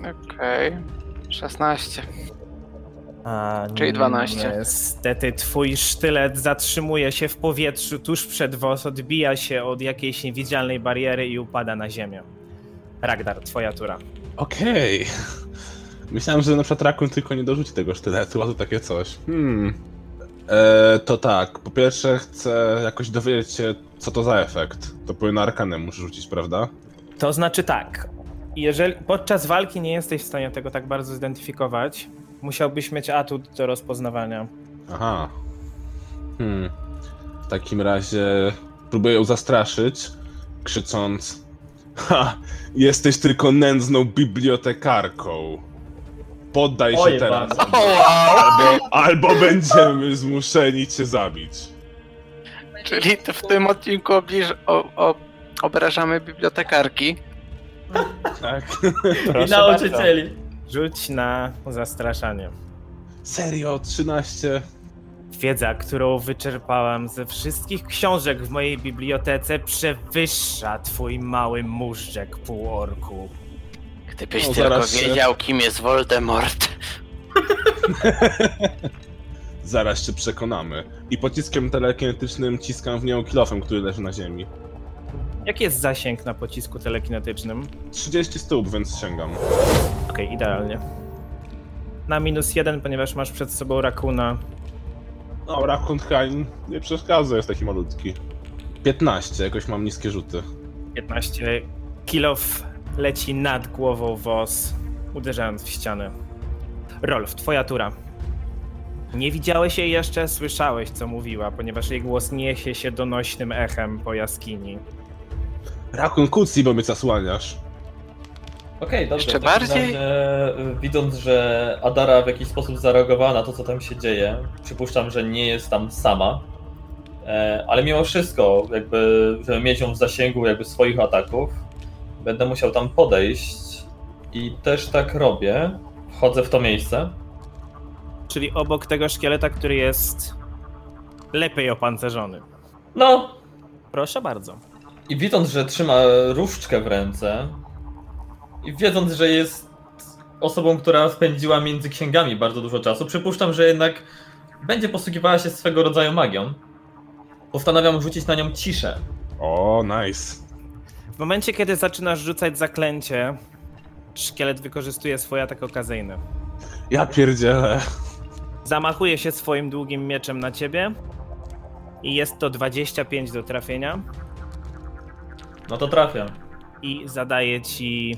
Speaker 4: Okej. 16.
Speaker 2: A,
Speaker 4: Czyli 12.
Speaker 2: Niestety twój sztylet zatrzymuje się w powietrzu tuż przed wos, odbija się od jakiejś niewidzialnej bariery i upada na ziemię. Ragdar, twoja tura.
Speaker 3: Okej. Myślałem, że na przykład Rakun tylko nie dorzuci tego sztyletu, a tu takie coś. Hmm. E, to tak, po pierwsze chcę jakoś dowiedzieć się, co to za efekt. To powinno arkanem muszę rzucić, prawda?
Speaker 2: To znaczy tak, jeżeli podczas walki nie jesteś w stanie tego tak bardzo zidentyfikować, musiałbyś mieć atut do rozpoznawania.
Speaker 3: Aha. Hmm. W takim razie próbuję ją zastraszyć, krzycząc Ha! Jesteś tylko nędzną bibliotekarką. Poddaj się
Speaker 1: Oj,
Speaker 3: teraz.
Speaker 1: bardzo.
Speaker 3: Albo, albo będziemy zmuszeni cię zabić.
Speaker 4: Czyli w tym odcinku obliż, o, o, obrażamy bibliotekarki.
Speaker 3: Tak.
Speaker 1: I nauczycieli.
Speaker 2: Rzuć na zastraszanie.
Speaker 3: Serio, 13.
Speaker 2: Wiedza, którą wyczerpałam ze wszystkich książek w mojej bibliotece, przewyższa twój mały móżdżek półorku.
Speaker 4: Gdybyś
Speaker 3: No,
Speaker 4: tylko
Speaker 3: zaraz się-
Speaker 4: wiedział, kim jest Voldemort.
Speaker 3: Zaraz się przekonamy. I pociskiem telekinetycznym ciskam w nią kilofem, który leży na ziemi.
Speaker 2: Jaki jest zasięg na pocisku telekinetycznym?
Speaker 3: 30 stóp, więc sięgam.
Speaker 2: Okej, idealnie. Na minus jeden, ponieważ masz przed sobą rakuna.
Speaker 3: No, Rakun Hain nie przeszkadza, jest taki malutki. 15, jakoś mam niskie rzuty.
Speaker 2: 15. Kilof leci nad głową wos, uderzając w ścianę. Rolf, twoja tura. Nie widziałeś jej jeszcze, słyszałeś co mówiła, ponieważ jej głos niesie się donośnym echem po jaskini.
Speaker 3: Rakun Kucji, bo mnie zasłaniasz.
Speaker 1: Okej, dobrze.
Speaker 4: Jeszcze
Speaker 1: w takim
Speaker 4: bardziej?
Speaker 1: Razie, y, widząc, że Adara w jakiś sposób zareagowała na to, co tam się dzieje, przypuszczam, że nie jest tam sama. E, ale mimo wszystko, jakby, żeby mieć ją w zasięgu jakby swoich ataków, będę musiał tam podejść i też tak robię. Wchodzę w to miejsce.
Speaker 2: Czyli obok tego szkieleta, który jest lepiej opancerzony.
Speaker 1: No,
Speaker 2: Proszę bardzo.
Speaker 1: I widząc, że trzyma różdżkę w ręce i wiedząc, że jest osobą, która spędziła między księgami bardzo dużo czasu, przypuszczam, że jednak będzie posługiwała się swego rodzaju magią. Postanawiam rzucić na nią ciszę.
Speaker 3: O, nice.
Speaker 2: W momencie, kiedy zaczynasz rzucać zaklęcie, szkielet wykorzystuje swój atak okazyjny.
Speaker 3: Ja pierdzielę.
Speaker 2: Zamachuje się swoim długim mieczem na ciebie i jest to 25 do trafienia
Speaker 1: No to trafiam.
Speaker 2: i zadaje ci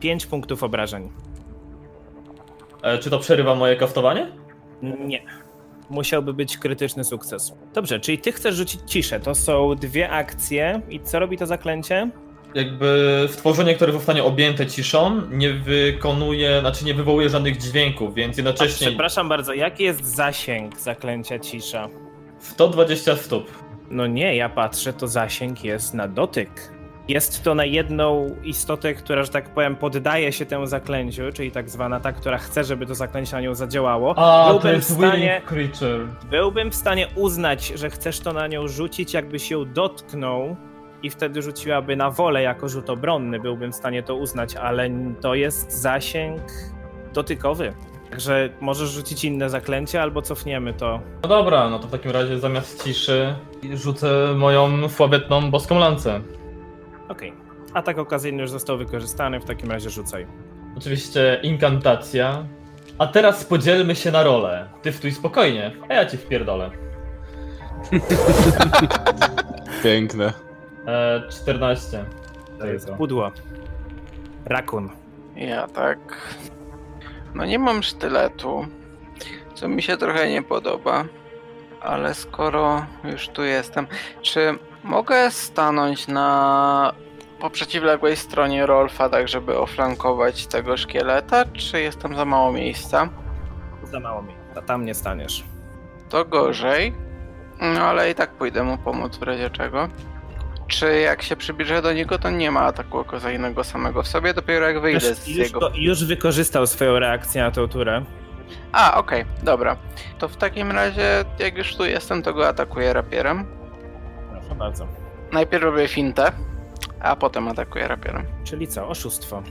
Speaker 2: 5 punktów obrażeń.
Speaker 1: E, czy to przerywa moje kaftowanie?
Speaker 2: Nie. Musiałby być krytyczny sukces. Dobrze, czyli ty chcesz rzucić ciszę. To są dwie akcje. I co robi to zaklęcie?
Speaker 1: Jakby stworzenie, które zostanie objęte ciszą, nie wykonuje, znaczy nie wywołuje żadnych dźwięków, więc
Speaker 2: A,
Speaker 1: jednocześnie
Speaker 2: przepraszam bardzo, jaki jest zasięg zaklęcia cisza?
Speaker 1: 120 stóp.
Speaker 2: No nie, ja patrzę, to zasięg jest na dotyk. Jest to na jedną istotę, która, że tak powiem, poddaje się temu zaklęciu, czyli tak zwana ta, która chce, żeby to zaklęcie na nią zadziałało.
Speaker 1: A, to
Speaker 2: byłbym, w
Speaker 1: jest
Speaker 2: stanie,
Speaker 1: willing creature.
Speaker 2: byłbym w stanie uznać, że chcesz to na nią rzucić, jakbyś ją dotknął i wtedy rzuciłaby na wolę jako rzut obronny. Byłbym w stanie to uznać, ale to jest zasięg dotykowy. Także możesz rzucić inne zaklęcie, albo cofniemy to.
Speaker 1: No dobra, no to w takim razie zamiast ciszy rzucę moją słabetną boską lancę.
Speaker 2: Okej. Atak okazyjny już został wykorzystany, w takim razie rzucaj.
Speaker 1: Oczywiście inkantacja. A teraz podzielmy się na role. Ty wtój spokojnie, a ja cię wpierdolę.
Speaker 3: Piękne.
Speaker 1: E, 14.
Speaker 2: To jest pudło. Rakun.
Speaker 4: Ja tak. No nie mam sztyletu, co mi się trochę nie podoba. Ale skoro już tu jestem, czy mogę stanąć na po przeciwległej stronie Rolfa, tak żeby oflankować tego szkieleta, czy jest tam za mało miejsca?
Speaker 2: Za mało mi. A tam nie staniesz.
Speaker 4: To gorzej. No ale i tak pójdę mu pomóc w razie czego. Czy jak się przybliżę do niego, to nie ma ataku okazyjnego samego w sobie, dopiero jak wyjdę
Speaker 2: Już,
Speaker 4: z
Speaker 2: już,
Speaker 4: jego...
Speaker 2: go- już wykorzystał swoją reakcję na tą turę.
Speaker 4: A, okej, dobra. To w takim razie, jak już tu jestem, to go atakuję rapierem.
Speaker 2: Proszę bardzo.
Speaker 4: Najpierw robię fintę, a potem atakuję rapierem.
Speaker 2: Czyli co? Oszustwo.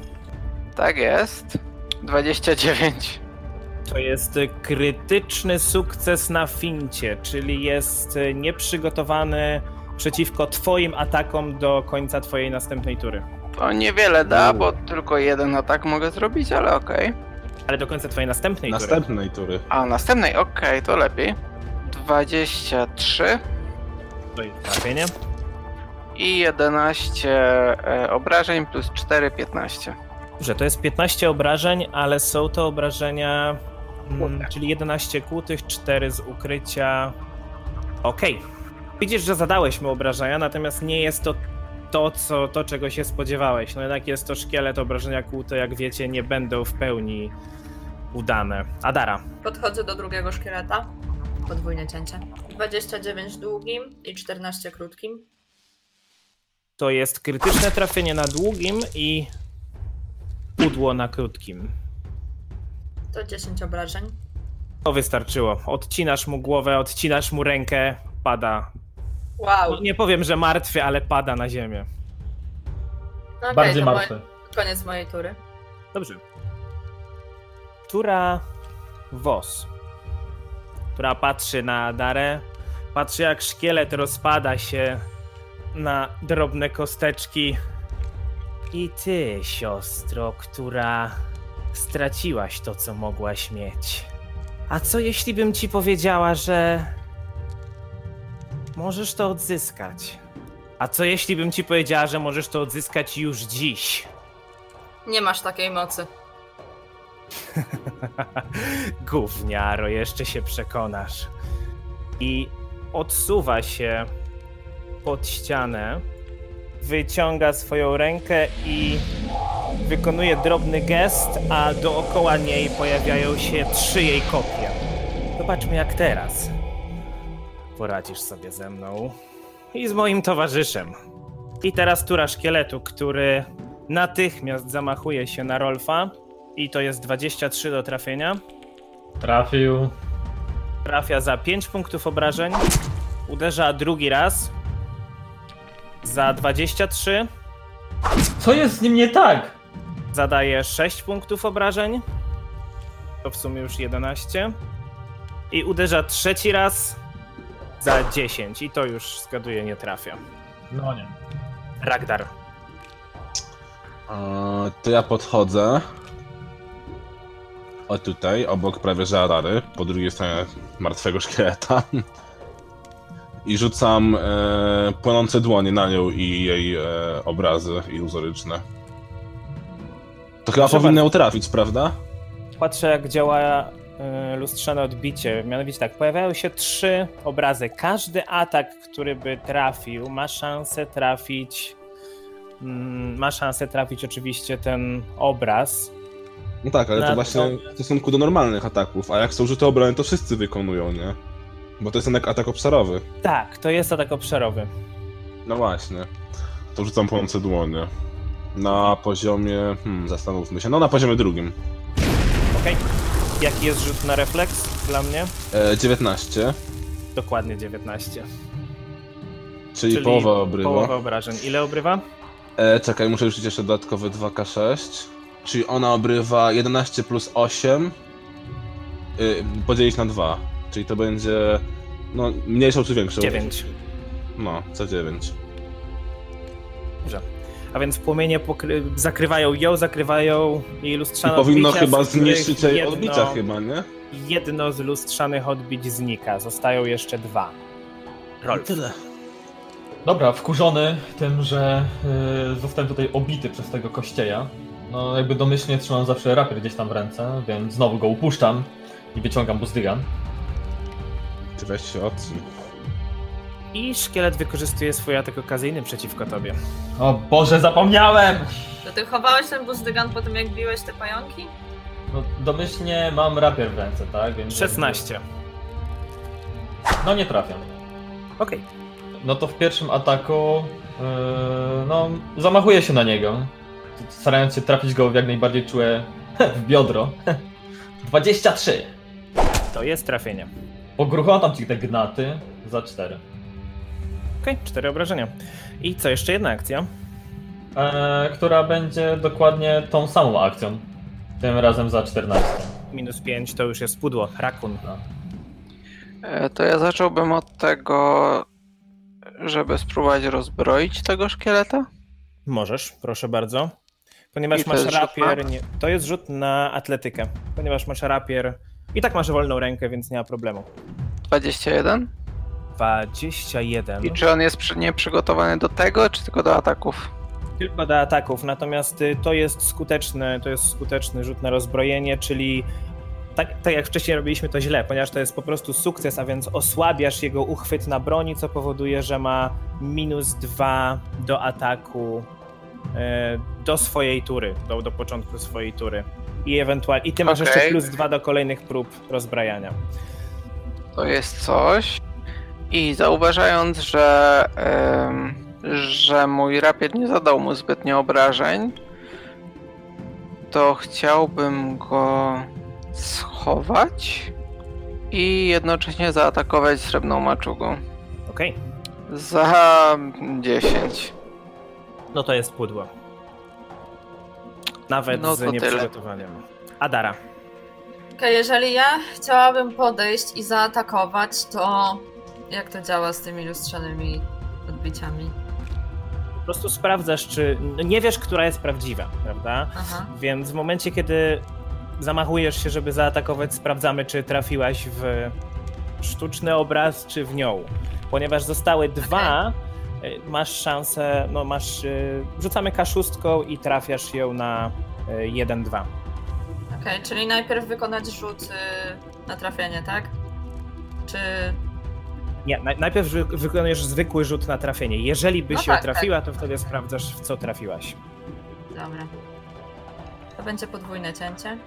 Speaker 4: Tak jest. 29.
Speaker 2: To jest krytyczny sukces na fincie, czyli jest nieprzygotowany przeciwko twoim atakom do końca twojej następnej tury.
Speaker 4: To niewiele da,
Speaker 3: Uuu.
Speaker 4: bo tylko jeden atak mogę zrobić, ale okej.
Speaker 2: Ale do końca twojej następnej tury.
Speaker 3: Następnej tury.
Speaker 4: A następnej, okej, to lepiej. 23
Speaker 2: To jest trafienie.
Speaker 4: i 11 e, obrażeń plus 4, 15.
Speaker 2: Dobrze, to jest 15 obrażeń, ale są to obrażenia, mm,
Speaker 4: Kłute.
Speaker 2: czyli 11 kłutych, 4 z ukrycia. Okej. Widzisz, że zadałeś mu obrażenia, natomiast nie jest to to, co, to, czego się spodziewałeś. No jednak jest to szkielet, obrażenia kłute, jak wiecie, nie będą w pełni udane. Adara.
Speaker 5: Podchodzę do drugiego szkieleta. Podwójne cięcie. 29 długim i 14 krótkim.
Speaker 2: To jest krytyczne trafienie na długim i pudło na krótkim.
Speaker 5: To 10 obrażeń.
Speaker 2: To wystarczyło. Odcinasz mu głowę, odcinasz mu rękę, pada.
Speaker 5: Wow.
Speaker 2: No, nie powiem, że martwy, ale pada na ziemię.
Speaker 5: No okej,
Speaker 1: Bardziej
Speaker 5: to moje-
Speaker 1: martwy.
Speaker 5: Koniec mojej tury.
Speaker 2: Dobrze. Tura Wos, która patrzy na Darę, patrzy jak szkielet rozpada się na drobne kosteczki. I ty, siostro, która straciłaś to, co mogłaś mieć. A co jeśli bym ci powiedziała, że możesz to odzyskać? A co jeśli bym ci powiedziała, że możesz to odzyskać już dziś?
Speaker 5: Nie masz takiej mocy.
Speaker 2: Gówniaro, jeszcze się przekonasz. I odsuwa się pod ścianę, wyciąga swoją rękę i wykonuje drobny gest, a dookoła niej pojawiają się trzy jej kopie. Zobaczmy jak teraz. Poradzisz sobie ze mną i z moim towarzyszem. I teraz tura szkieletu, który natychmiast zamachuje się na Rolfa i to jest 23 do trafienia.
Speaker 1: Trafił.
Speaker 2: Trafia za 5 punktów obrażeń. Uderza drugi raz. Za 23.
Speaker 1: Co jest z nim nie tak?
Speaker 2: Zadaje 6 punktów obrażeń. To w sumie już 11. I uderza trzeci raz. Za 10. I to już zgaduję nie trafia.
Speaker 1: No nie.
Speaker 2: Ragdar.
Speaker 3: A, to ja podchodzę. O tutaj, obok prawie że Arary, po drugiej stronie martwego szkieleta. I rzucam e, płonące dłonie na nią i jej e, obrazy iluzoryczne. To chyba
Speaker 2: Proszę
Speaker 3: powinno ją trafić, prawda?
Speaker 2: Patrzę, jak działa e, lustrzane odbicie. Mianowicie tak, pojawiają się trzy obrazy. Każdy atak, który by trafił, ma szansę trafić. mm, Ma szansę trafić oczywiście ten obraz.
Speaker 3: No tak, ale to właśnie w stosunku do normalnych ataków. A jak są rzuty obrony, to wszyscy wykonują, nie? Bo to jest jednak atak obszarowy.
Speaker 2: Tak, to jest atak obszarowy.
Speaker 3: No właśnie. To rzucam płonące dłonie. Na poziomie. Hmm, zastanówmy się. No na poziomie drugim.
Speaker 2: Ok. Jaki jest rzut na refleks dla mnie?
Speaker 3: E, 19,
Speaker 2: Dokładnie 19.
Speaker 3: czyli,
Speaker 2: Czyli
Speaker 3: połowa obrywa.
Speaker 2: Połowa obrażeń. Ile obrywa?
Speaker 3: E, czekaj, muszę rzucić jeszcze dodatkowe 2k6. Czyli ona obrywa 11 plus 8. Y, podzielić na 2. Czyli to będzie. No, mniejszą czy większą?
Speaker 2: 9.
Speaker 3: No, co 9.
Speaker 2: Dobrze. A więc płomienie pokry- zakrywają ją, zakrywają jej
Speaker 3: I
Speaker 2: lustrzane
Speaker 3: powinno
Speaker 2: odbicia,
Speaker 3: chyba zniszczyć jej
Speaker 2: jedno-
Speaker 3: odbicia, chyba, nie?
Speaker 2: Jedno z lustrzanych odbić znika. Zostają jeszcze dwa. Rolf.
Speaker 3: Tyle.
Speaker 1: Dobra, wkurzony tym, że yy, zostałem tutaj obity przez tego kościeja. No jakby domyślnie trzymam zawsze rapier gdzieś tam w ręce, więc znowu go upuszczam i wyciągam buzdygan.
Speaker 3: Ty weź się odsuń.
Speaker 2: I szkielet wykorzystuje swój atak okazyjny przeciwko tobie.
Speaker 1: O Boże, zapomniałem!
Speaker 5: To ty chowałeś ten buzdygan po tym, jak biłeś te pająki?
Speaker 1: No domyślnie mam rapier w ręce, tak? Więc
Speaker 2: 16.
Speaker 1: No nie trafiam.
Speaker 2: Okej.
Speaker 1: No to w pierwszym ataku, yy, no zamachuję się na niego, starając się trafić go w jak najbardziej czułe w biodro. 23.
Speaker 2: To jest trafienie.
Speaker 1: Pogruchotam ci te gnaty za 4.
Speaker 2: Okej, cztery obrażenia. I co, jeszcze jedna akcja?
Speaker 1: E, która będzie dokładnie tą samą akcją. Tym razem za 14.
Speaker 2: minus 5 to już jest pudło, rakun.
Speaker 4: E, To ja zacząłbym od tego, żeby spróbować rozbroić tego szkieleta.
Speaker 2: Możesz, proszę bardzo. Ponieważ
Speaker 4: I
Speaker 2: masz rapier, nie, to jest rzut na atletykę. Ponieważ masz rapier i tak masz wolną rękę, więc nie ma problemu.
Speaker 4: 21.
Speaker 2: 21.
Speaker 4: I czy on jest przy, nieprzygotowany do tego, czy tylko do ataków?
Speaker 2: Tylko do ataków, natomiast y, to jest skuteczny, to jest skuteczny rzut na rozbrojenie, czyli tak, tak jak wcześniej robiliśmy to źle, ponieważ to jest po prostu sukces, a więc osłabiasz jego uchwyt na broni, co powoduje, że ma minus dwa do ataku do swojej tury, do, do początku swojej tury. I ewentualnie. I ty masz jeszcze
Speaker 4: Okej.
Speaker 2: plus dwa do kolejnych prób rozbrajania.
Speaker 4: To jest coś. I zauważając, że, że mój rapier nie zadał mu zbytnio obrażeń, to chciałbym go schować i jednocześnie zaatakować srebrną maczugą.
Speaker 2: Okej.
Speaker 4: Za 10.
Speaker 2: No to jest pudło. Nawet
Speaker 4: No
Speaker 2: z nieprzygotowaniem. Adara.
Speaker 5: Okej, jeżeli ja chciałabym podejść i zaatakować, to jak to działa z tymi lustrzanymi odbiciami?
Speaker 2: Po prostu sprawdzasz, czy. no Nie wiesz, która jest prawdziwa, prawda?
Speaker 5: Aha.
Speaker 2: Więc w momencie, kiedy zamachujesz się, żeby zaatakować, sprawdzamy, czy trafiłaś w sztuczny obraz, czy w nią. Ponieważ zostały dwa, y, masz szansę, no masz. y, Rzucamy kaszustką i trafiasz ją na y, 1-2.
Speaker 5: Okej, czyli najpierw wykonać rzut y, na trafienie, tak? Czy.
Speaker 2: Nie, naj- najpierw wy- wykonujesz zwykły rzut na trafienie. Jeżeli byś
Speaker 5: No
Speaker 2: ją
Speaker 5: tak,
Speaker 2: trafiła, to wtedy sprawdzasz, w co trafiłaś.
Speaker 5: Dobra. To będzie podwójne cięcie.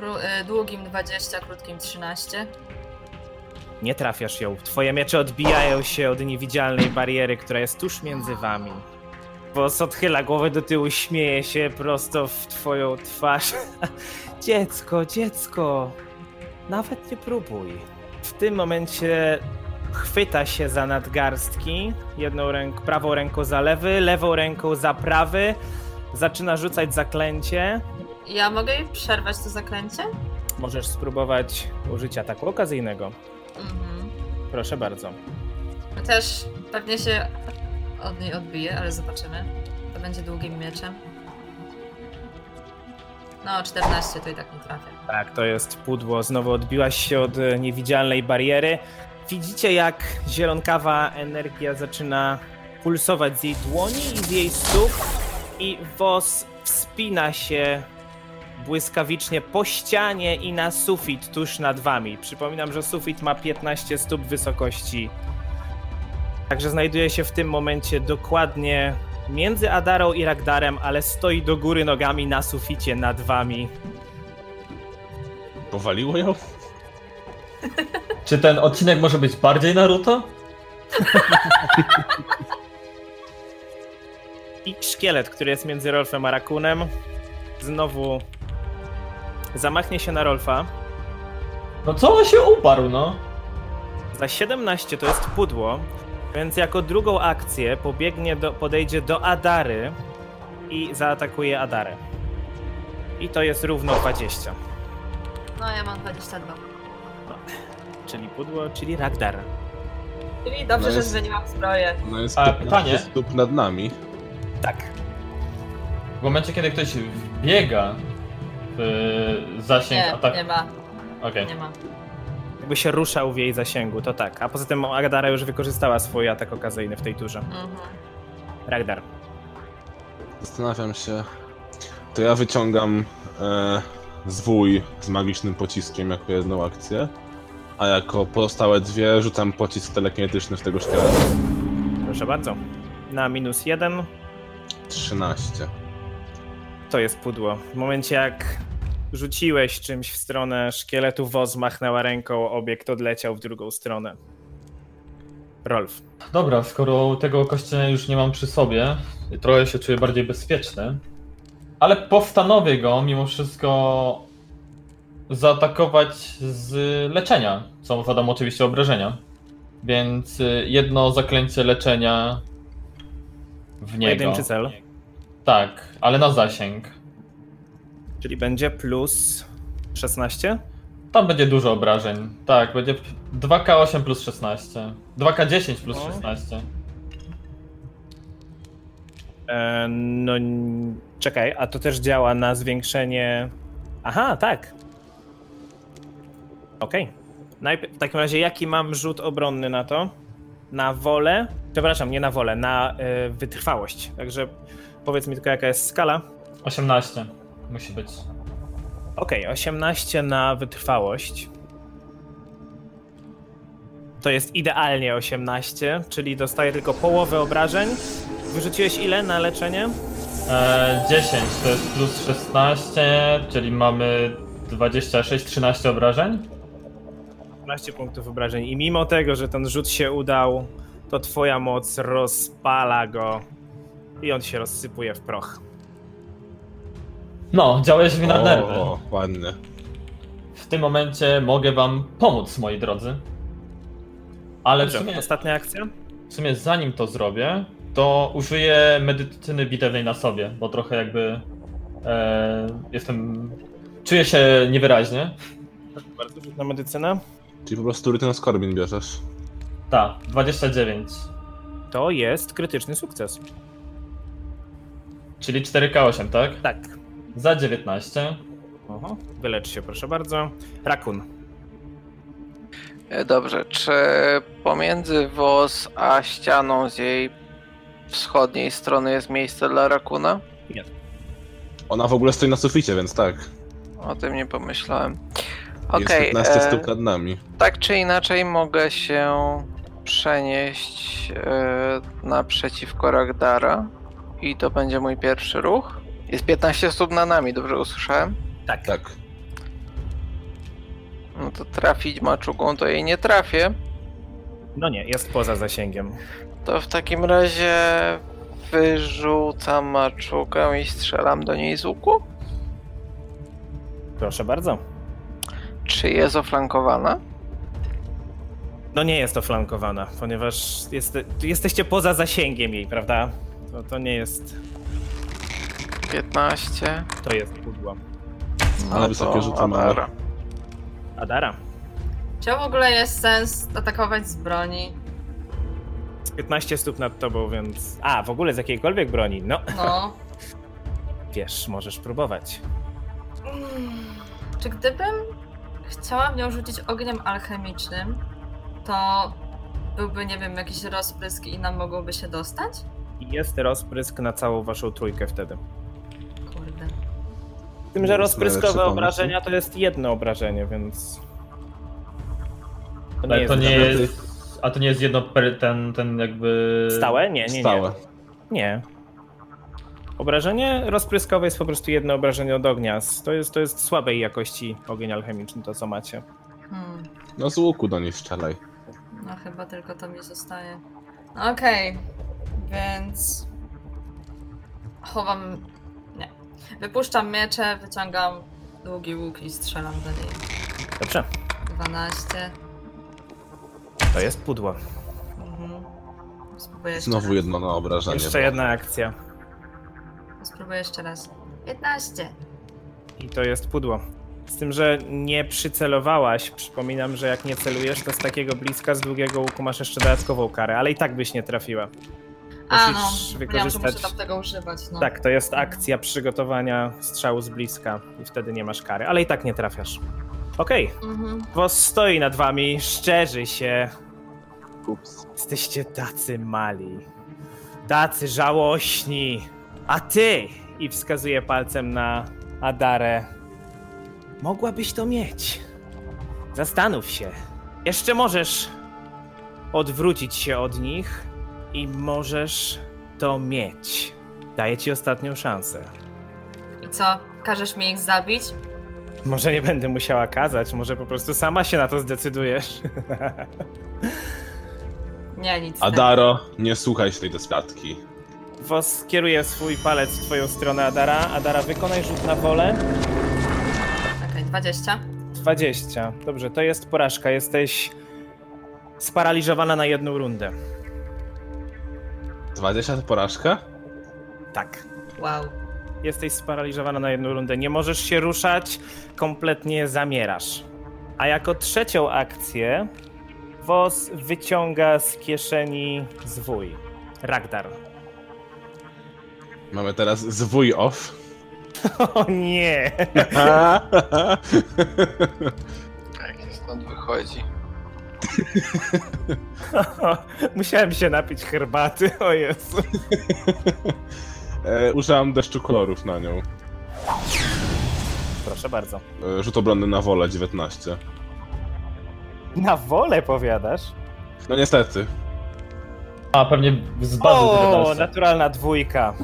Speaker 5: Kró- y, długim 20, krótkim 13.
Speaker 2: Nie trafiasz ją. Twoje miecze odbijają się od niewidzialnej bariery, która jest tuż między wami. Boss odchyla głowę do tyłu, śmieje się prosto w twoją twarz. dziecko, dziecko, nawet nie próbuj. W tym momencie chwyta się za nadgarstki, jedną ręką, prawą ręką za lewy, lewą ręką za prawy, zaczyna rzucać zaklęcie.
Speaker 5: Ja mogę jej przerwać to zaklęcie?
Speaker 2: Możesz spróbować użycia ataku okazyjnego.
Speaker 5: Mhm.
Speaker 2: Proszę bardzo.
Speaker 5: No Też pewnie się od niej odbije, ale zobaczymy. To będzie długim mieczem. No, 14 to i tak nie trafię.
Speaker 2: Tak, to jest pudło. Znowu odbiłaś się od e, niewidzialnej bariery. Widzicie, jak zielonkawa energia zaczyna pulsować z jej dłoni i z jej stóp i wos wspina się błyskawicznie po ścianie i na sufit tuż nad wami. Przypominam, że sufit ma 15 stóp wysokości. Także znajduje się w tym momencie dokładnie między Adarą i Ragdarem, ale stoi do góry nogami na suficie nad wami.
Speaker 3: Powaliło ją?
Speaker 1: Czy ten odcinek może być bardziej Naruto?
Speaker 2: I szkielet, który jest między Rolfem a Rakunem, znowu zamachnie się na Rolfa.
Speaker 1: No co on się uparł, no?
Speaker 2: Za 17 to jest pudło, więc jako drugą akcję pobiegnie do, podejdzie do Adary i zaatakuje Adarę. I to jest równo 20.
Speaker 5: No, ja mam 22.
Speaker 2: Czyli pudło, czyli Ragdar.
Speaker 5: Czyli dobrze,
Speaker 3: No
Speaker 5: że
Speaker 3: jest-
Speaker 5: zmieniłam zbroję.
Speaker 3: No jest
Speaker 1: A,
Speaker 3: 15
Speaker 1: pytanie?
Speaker 3: stóp nad nami.
Speaker 2: Tak.
Speaker 1: W momencie, kiedy ktoś wbiega w zasięg
Speaker 5: Nie,
Speaker 1: ataku...
Speaker 5: nie ma,
Speaker 1: Okej.
Speaker 5: nie ma.
Speaker 2: Jakby się ruszał w jej zasięgu, to tak. A poza tym Adara już wykorzystała swój atak okazyjny w tej turze.
Speaker 5: Mhm.
Speaker 2: Ragdar.
Speaker 3: Zastanawiam się. To ja wyciągam e, zwój z magicznym pociskiem jako jedną akcję, a jako pozostałe dwie rzucam pocisk telekinetyczny w tego szkieleta.
Speaker 2: Proszę bardzo. Na minus jeden
Speaker 3: 13.
Speaker 2: To jest pudło. W momencie jak rzuciłeś czymś w stronę szkieletu, woz machnęła ręką, obiekt odleciał w drugą stronę. Rolf.
Speaker 1: Dobra, skoro tego kościenia już nie mam przy sobie, trochę się czuję bardziej bezpieczny, ale postanowię go mimo wszystko zaatakować z leczenia. Są zadam oczywiście obrażenia. Więc y, jedno zaklęcie leczenia w niego.
Speaker 2: Pojedynczy cel.
Speaker 1: Tak, ale na zasięg.
Speaker 2: Czyli będzie plus 16?
Speaker 1: Tam będzie dużo obrażeń. Tak, będzie 2K8 plus 16. 2K10 plus
Speaker 2: O.
Speaker 1: 16.
Speaker 2: E, no, czekaj, a to też działa na zwiększenie. Aha, tak. Okej. Najpierw W takim razie, jaki mam rzut obronny na to? Na wolę. Przepraszam, nie na wolę, na e, wytrwałość. Także powiedz mi tylko, jaka jest skala.
Speaker 1: 18 musi być.
Speaker 2: Okej, 18 na wytrwałość. To jest idealnie 18, czyli dostaję tylko połowę obrażeń. Wyrzuciłeś ile na leczenie?
Speaker 1: E, 10 to jest plus 16, czyli mamy 26, 13 obrażeń.
Speaker 2: 12 punktów obrażeń. I mimo tego, że ten rzut się udał, to twoja moc rozpala go i on się rozsypuje w proch.
Speaker 1: No, działałeś mi na nerwy.
Speaker 3: O, ładnie.
Speaker 1: W tym momencie mogę wam pomóc, moi drodzy. Ale w
Speaker 2: Dobrze,
Speaker 1: sumie,
Speaker 2: ostatnia akcja?
Speaker 1: w sumie zanim to zrobię, to użyję medycyny bitewnej na sobie, bo trochę jakby e, jestem... Czuję się niewyraźnie.
Speaker 2: Bardzo na medycynę.
Speaker 3: Czyli po prostu rytyn skorbin bierzesz.
Speaker 1: Tak, 29.
Speaker 2: To jest krytyczny sukces.
Speaker 1: Czyli 4K8, tak?
Speaker 2: Tak.
Speaker 1: Za 19.
Speaker 2: Oho. Wylecz się, proszę bardzo. Rakun.
Speaker 4: E, Dobrze, czy pomiędzy WOS a ścianą z jej wschodniej strony jest miejsce dla rakuna?
Speaker 3: Ona w ogóle stoi na suficie, więc tak.
Speaker 4: O tym nie pomyślałem.
Speaker 3: Jest
Speaker 4: Okej,
Speaker 3: 15
Speaker 4: e,
Speaker 3: stóp nad nami.
Speaker 4: tak czy inaczej mogę się przenieść e, naprzeciwko Ragdara i to będzie mój pierwszy ruch. Jest 15 stóp na nami, dobrze usłyszałem?
Speaker 2: Tak.
Speaker 3: Tak.
Speaker 4: No to trafić maczugą to jej nie trafię.
Speaker 2: No nie, jest poza zasięgiem.
Speaker 4: To w takim razie wyrzucam maczugę i strzelam do niej z łuku.
Speaker 2: Proszę bardzo.
Speaker 4: Czy jest oflankowana?
Speaker 2: No nie jest to flankowana, ponieważ jest, jesteście poza zasięgiem jej, prawda? To, to nie jest.
Speaker 4: 15.
Speaker 2: To jest pudło.
Speaker 4: No
Speaker 3: Ale wysokie
Speaker 4: to
Speaker 3: rzuty ma.
Speaker 4: Adara.
Speaker 2: Adara.
Speaker 5: Czy w ogóle jest sens atakować z broni?
Speaker 2: Z 15 stóp nad tobą, więc. A, w ogóle z jakiejkolwiek broni. No,
Speaker 5: No.
Speaker 2: wiesz, możesz próbować.
Speaker 5: Mm, Czy gdybym chciała w nią rzucić ogniem alchemicznym, to byłby, nie wiem, jakiś rozprysk i nam mogłoby się dostać?
Speaker 2: I Jest rozprysk na całą waszą trójkę wtedy.
Speaker 5: Kurde.
Speaker 2: Z tym, że
Speaker 3: Jest
Speaker 2: rozpryskowe obrażenia to jest jedno obrażenie, więc. To
Speaker 1: Ale to nie jest... A to nie jest jedno per, ten, ten jakby...
Speaker 2: Stałe? Nie, nie, nie.
Speaker 3: Stałe.
Speaker 2: Nie. Obrażenie rozpryskowe jest po prostu jedno obrażenie od ognia. To jest, to jest słabej jakości ogień alchemiczny, to co macie.
Speaker 5: Hmm.
Speaker 3: No z łuku do niej strzelaj.
Speaker 5: No chyba tylko to mi zostaje. No Okej, więc chowam. Nie. Wypuszczam miecze, wyciągam długi łuk i strzelam do niej.
Speaker 2: Dobrze,
Speaker 5: 12.
Speaker 2: to jest pudło.
Speaker 5: Mhm. Spróbuję jeszcze
Speaker 3: Znowu
Speaker 5: raz.
Speaker 3: jedno na obrażenie.
Speaker 2: Jeszcze jedna akcja.
Speaker 5: Spróbuję jeszcze raz. 15.
Speaker 2: I to jest pudło. Z tym, że nie przycelowałaś, przypominam, że jak nie celujesz, to z takiego bliska, z długiego łuku masz jeszcze dodatkową karę, ale i tak byś nie trafiła.
Speaker 5: A no,
Speaker 2: Musisz
Speaker 5: że muszę
Speaker 2: wykorzystać-
Speaker 5: tam tego używać. No.
Speaker 2: Tak, to jest akcja przygotowania strzału z bliska i wtedy nie masz kary, ale i tak nie trafiasz. Okej,
Speaker 5: Mhm.
Speaker 2: Wos stoi nad wami, szczerzy się.
Speaker 3: Ups.
Speaker 2: Jesteście tacy mali. Tacy żałośni. A ty! I wskazuje palcem na Adarę. Mogłabyś to mieć. Zastanów się. Jeszcze możesz odwrócić się od nich i możesz to mieć. Daję ci ostatnią szansę.
Speaker 5: I co? Każesz mi ich zabić?
Speaker 2: Może nie będę musiała kazać, może po prostu sama się na to zdecydujesz.
Speaker 5: Nie, nic.
Speaker 3: Adaro, nie słuchaj się tej desperatki.
Speaker 2: Wos kieruje swój palec w twoją stronę Adara. Adara, wykonaj rzut na wolę.
Speaker 5: Okej, 20.
Speaker 2: 20. Dobrze, to jest porażka. Jesteś sparaliżowana na jedną rundę.
Speaker 3: 20 to porażka?
Speaker 2: Tak.
Speaker 5: Wow.
Speaker 2: jesteś sparaliżowana na jedną rundę. Nie możesz się ruszać, kompletnie zamierasz. A jako trzecią akcję Wos wyciąga z kieszeni zwój. Ragdar.
Speaker 3: Mamy teraz zwój off.
Speaker 2: O nie!
Speaker 4: Jak stąd wychodzi.
Speaker 2: Musiałem się napić herbaty, o Jezu.
Speaker 3: e, użyłam deszczu kolorów na nią.
Speaker 2: Proszę bardzo.
Speaker 3: E, rzut obronny na wolę 19.
Speaker 2: Na wolę powiadasz?
Speaker 3: No niestety.
Speaker 1: A, pewnie z bazy
Speaker 2: O, naturalna dwójka.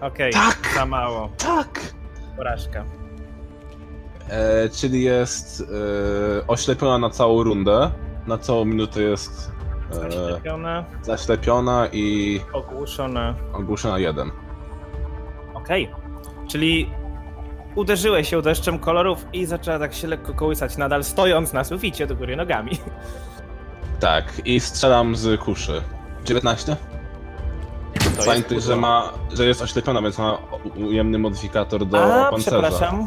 Speaker 2: Okej,
Speaker 3: Tak!
Speaker 2: za mało.
Speaker 3: Tak!
Speaker 2: Porażka.
Speaker 3: E, czyli jest e, oślepiona na całą rundę. Na całą minutę jest e,
Speaker 2: Zaślepiona,
Speaker 3: zaślepiona i
Speaker 2: ogłuszona.
Speaker 3: ogłuszona jeden.
Speaker 2: Okej. Czyli uderzyłeś się deszczem kolorów i zaczęła tak się lekko kołysać, nadal stojąc na suficie do góry nogami.
Speaker 3: Tak, i strzelam z kuszy. 19?
Speaker 2: To
Speaker 3: Pamiętaj,
Speaker 2: jest
Speaker 3: że ma, że jest oślepiona, więc ma ujemny modyfikator do
Speaker 2: A,
Speaker 3: pancerza.
Speaker 2: przepraszam.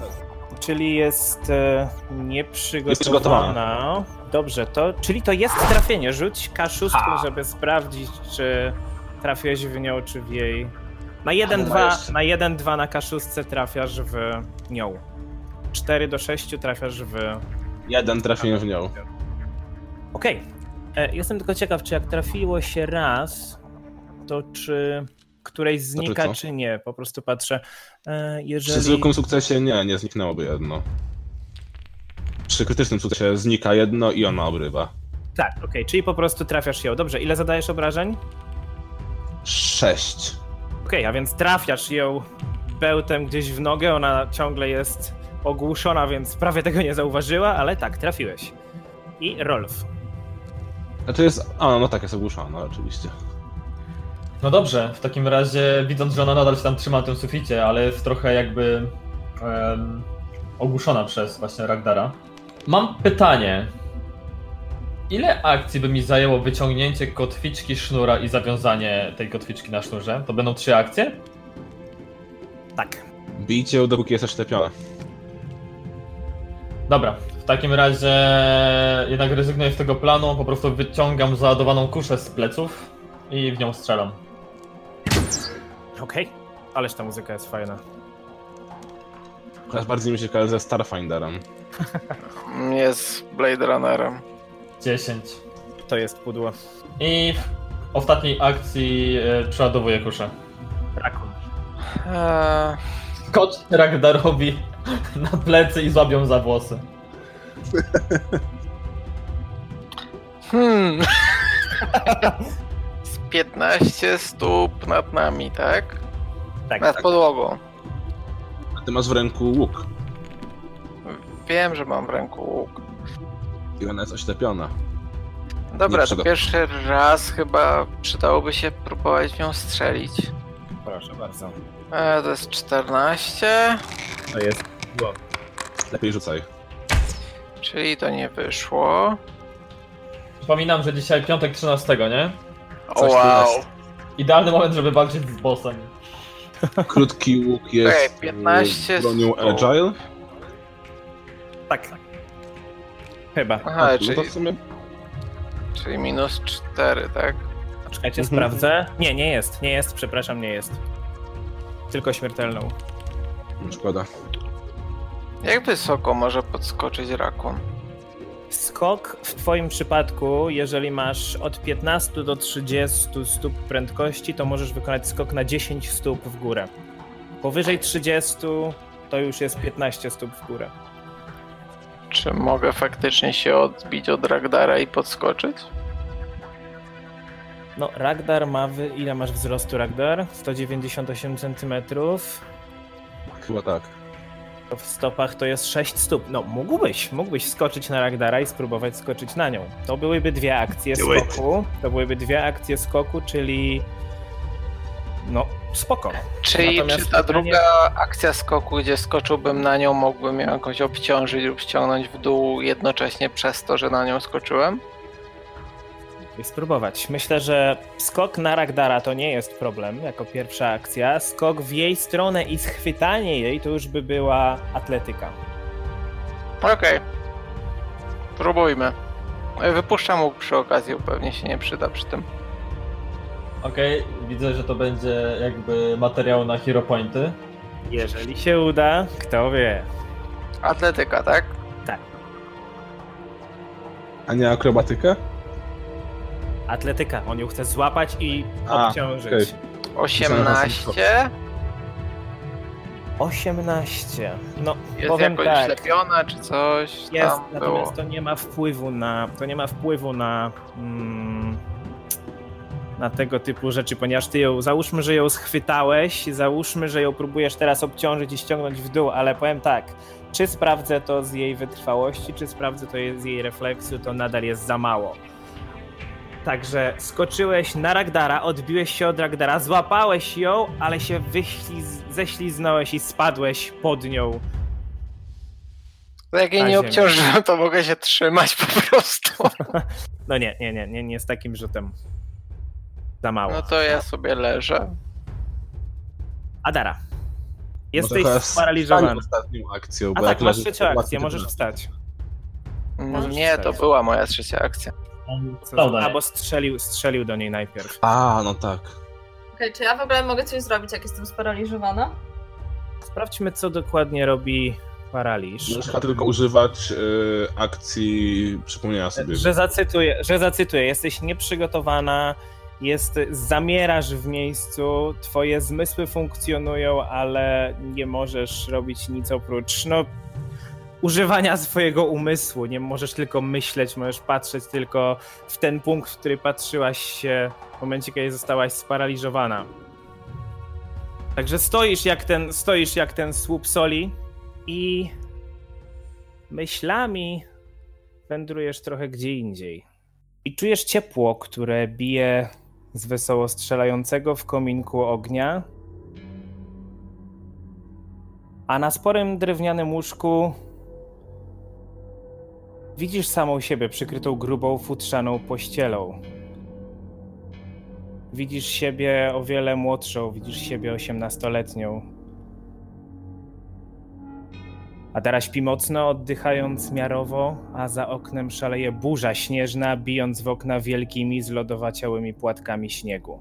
Speaker 2: Czyli jest e, nieprzygotowana.
Speaker 3: Jest przygotowana.
Speaker 2: Dobrze, to. Czyli to jest trafienie. Rzuć K6, żeby sprawdzić, czy trafiłeś w nią, czy w jej. Na 1-2
Speaker 3: ma jeszcze.
Speaker 2: na 1-2 na K6 trafiasz w nią. 4 do 6 trafiasz w.
Speaker 3: Jeden trafiłem w nią.
Speaker 2: Okej. E, Jestem tylko ciekaw, czy jak trafiło się raz, to czy której znika,
Speaker 3: co?
Speaker 2: czy nie. Po prostu patrzę. E, Jeżeli...
Speaker 3: Przy zwykłym sukcesie nie, nie zniknęłoby jedno. Przy krytycznym sukcesie znika jedno i ona obrywa.
Speaker 2: Tak, okej, czyli po prostu trafiasz ją. Dobrze, ile zadajesz obrażeń?
Speaker 3: Sześć.
Speaker 2: Okej, a więc trafiasz ją bełtem gdzieś w nogę, ona ciągle jest ogłuszona, więc prawie tego nie zauważyła, ale tak, trafiłeś. I Rolf.
Speaker 3: Znaczy jest. A, no tak, jest ogłuszona, oczywiście.
Speaker 1: No dobrze, w takim razie widząc, że ona nadal się tam trzyma na tym suficie, ale jest trochę jakby em, ogłuszona przez właśnie Ragdara. Mam pytanie. Ile akcji by mi zajęło wyciągnięcie kotwiczki sznura i zawiązanie tej kotwiczki na sznurze? To będą trzy akcje?
Speaker 2: Tak.
Speaker 3: Bijcie ją, dopóki jest oślepiona.
Speaker 1: Dobra, w takim razie jednak rezygnuję z tego planu, po prostu wyciągam załadowaną kuszę z pleców i w nią strzelam.
Speaker 2: Okej. Ależ ta muzyka jest fajna.
Speaker 3: Chociaż bardziej mi się kojarzy ze Starfinderem.
Speaker 4: Jest Blade Runnerem.
Speaker 1: 10.
Speaker 2: To jest pudło.
Speaker 1: I w ostatniej akcji e, przeładowuję kuszę.
Speaker 2: Rakun.
Speaker 4: Eee,
Speaker 1: Kot Ragdarowi na plecy i złabią za włosy.
Speaker 4: hmm. Z 15 stóp nad nami, tak?
Speaker 2: Tak,
Speaker 4: Nad
Speaker 2: tak.
Speaker 4: podłogą.
Speaker 3: Ty masz w ręku łuk.
Speaker 4: Wiem, że mam w ręku łuk.
Speaker 3: I ona jest oślepiona.
Speaker 4: Dobra, to pierwszy raz chyba przydałoby się próbować w nią strzelić.
Speaker 2: Proszę bardzo.
Speaker 4: E, to jest 14,
Speaker 2: To jest
Speaker 3: Lepiej rzucaj.
Speaker 4: czyli to nie wyszło.
Speaker 1: Przypominam, że dzisiaj piątek 13, nie?
Speaker 3: Coś
Speaker 4: wow.
Speaker 1: Idealny moment, żeby walczyć z bossem.
Speaker 3: Krótki łuk jest
Speaker 4: Okej, 15
Speaker 3: e, bronią agile.
Speaker 2: Tak. Chyba.
Speaker 4: Aha,
Speaker 3: no
Speaker 4: czyli,
Speaker 3: to w sumie
Speaker 4: czyli minus 4, tak?
Speaker 2: Czekajcie,
Speaker 3: Mhm.
Speaker 2: sprawdzę. Nie, nie jest, nie jest, przepraszam, nie jest. Tylko śmiertelną.
Speaker 3: szkoda.
Speaker 4: Jak wysoko może podskoczyć rakun?
Speaker 2: Skok w Twoim przypadku, jeżeli masz od 15 do 30 stóp prędkości, to możesz wykonać skok na 10 stóp w górę. Powyżej 30 to już jest 15 stóp w górę.
Speaker 4: Czy mogę faktycznie się odbić od Ragdara i podskoczyć?
Speaker 2: No, Ragdar ma. Wy... Ile masz wzrostu, Ragdar? 198 cm.
Speaker 3: Chyba tak.
Speaker 2: W stopach to jest 6 stóp. No, mógłbyś, mógłbyś skoczyć na Ragdara i spróbować skoczyć na nią. To byłyby dwie akcje
Speaker 3: Do it.
Speaker 2: skoku. To byłyby dwie akcje skoku, czyli. No, spoko.
Speaker 4: Czyli
Speaker 2: Natomiast
Speaker 4: czy ta
Speaker 2: pytanie-
Speaker 4: druga akcja skoku, gdzie skoczyłbym na nią, mógłbym ją jakoś obciążyć lub ściągnąć w dół jednocześnie przez to, że na nią skoczyłem?
Speaker 2: I spróbować. Myślę, że skok na Ragdara to nie jest problem jako pierwsza akcja. Skok w jej stronę i schwytanie jej to już by była atletyka.
Speaker 4: Okej. Próbujmy. E, Wypuszczam łuk przy okazji, pewnie się nie przyda przy tym.
Speaker 1: Okej, widzę, że to będzie jakby materiał na hero pointy.
Speaker 2: Jeżeli się uda, kto wie.
Speaker 4: Atletyka, tak?
Speaker 3: A nie akrobatykę?
Speaker 2: Atletyka, on ją chce złapać i
Speaker 3: A,
Speaker 2: obciążyć.
Speaker 3: okej.
Speaker 4: 18.
Speaker 2: 18. No,
Speaker 4: Jest
Speaker 2: powiem
Speaker 4: jakoś
Speaker 2: tak.
Speaker 4: ślepiona czy coś
Speaker 2: Jest,
Speaker 4: tam
Speaker 2: natomiast
Speaker 4: było.
Speaker 2: to nie ma wpływu na. To nie ma wpływu na. Mm, na tego typu rzeczy, ponieważ ty ją. Załóżmy, że ją schwytałeś, załóżmy, że ją próbujesz teraz obciążyć i ściągnąć w dół, ale powiem tak. Czy sprawdzę to z jej wytrwałości, czy sprawdzę to z jej refleksu, to nadal jest za mało. Także skoczyłeś na Ragdara, odbiłeś się od Ragdara, złapałeś ją, ale się wyśliz- ześliznąłeś i spadłeś pod nią.
Speaker 4: To jak jej nie
Speaker 2: ziemię.
Speaker 4: obciążyłem, to mogę się trzymać po prostu.
Speaker 2: No nie, nie, nie, nie, nie z takim rzutem. Za mało.
Speaker 4: No to ja sobie leżę.
Speaker 2: Adara.
Speaker 3: Może
Speaker 2: Jesteś sparaliżowany.
Speaker 3: ostatnią akcją,
Speaker 2: A
Speaker 3: bo
Speaker 2: tak,
Speaker 3: jak
Speaker 2: masz
Speaker 3: leżysz,
Speaker 2: trzecią
Speaker 3: to
Speaker 2: akcję,
Speaker 3: łatwiej
Speaker 2: możesz wstać.
Speaker 4: Mm, Nie, to była moja trzecia akcja.
Speaker 2: Albo strzelił, strzelił do niej najpierw.
Speaker 3: A, no tak.
Speaker 5: Okej, czy ja w ogóle mogę coś zrobić, jak jestem sparaliżowana?
Speaker 2: Sprawdźmy, co dokładnie robi paraliż.
Speaker 3: Możesz chyba tylko używać y, akcji przypomnienia sobie.
Speaker 2: Że zacytuję, że zacytuję, jesteś nieprzygotowana, jest, zamierasz w miejscu, twoje zmysły funkcjonują, ale nie możesz robić nic oprócz, no, używania swojego umysłu. Nie możesz tylko myśleć, możesz patrzeć tylko w ten punkt, w który patrzyłaś się w momencie, kiedy zostałaś sparaliżowana. Także stoisz jak ten, stoisz jak ten słup soli i myślami wędrujesz trochę gdzie indziej. I czujesz ciepło, które bije z wesoło strzelającego w kominku ognia. A na sporym drewnianym łóżku widzisz samą siebie przykrytą grubą, futrzaną pościelą. Widzisz siebie o wiele młodszą, widzisz siebie osiemnastoletnią. Adara śpi mocno, oddychając miarowo, a za oknem szaleje burza śnieżna, bijąc w okna wielkimi, zlodowaciałymi płatkami śniegu.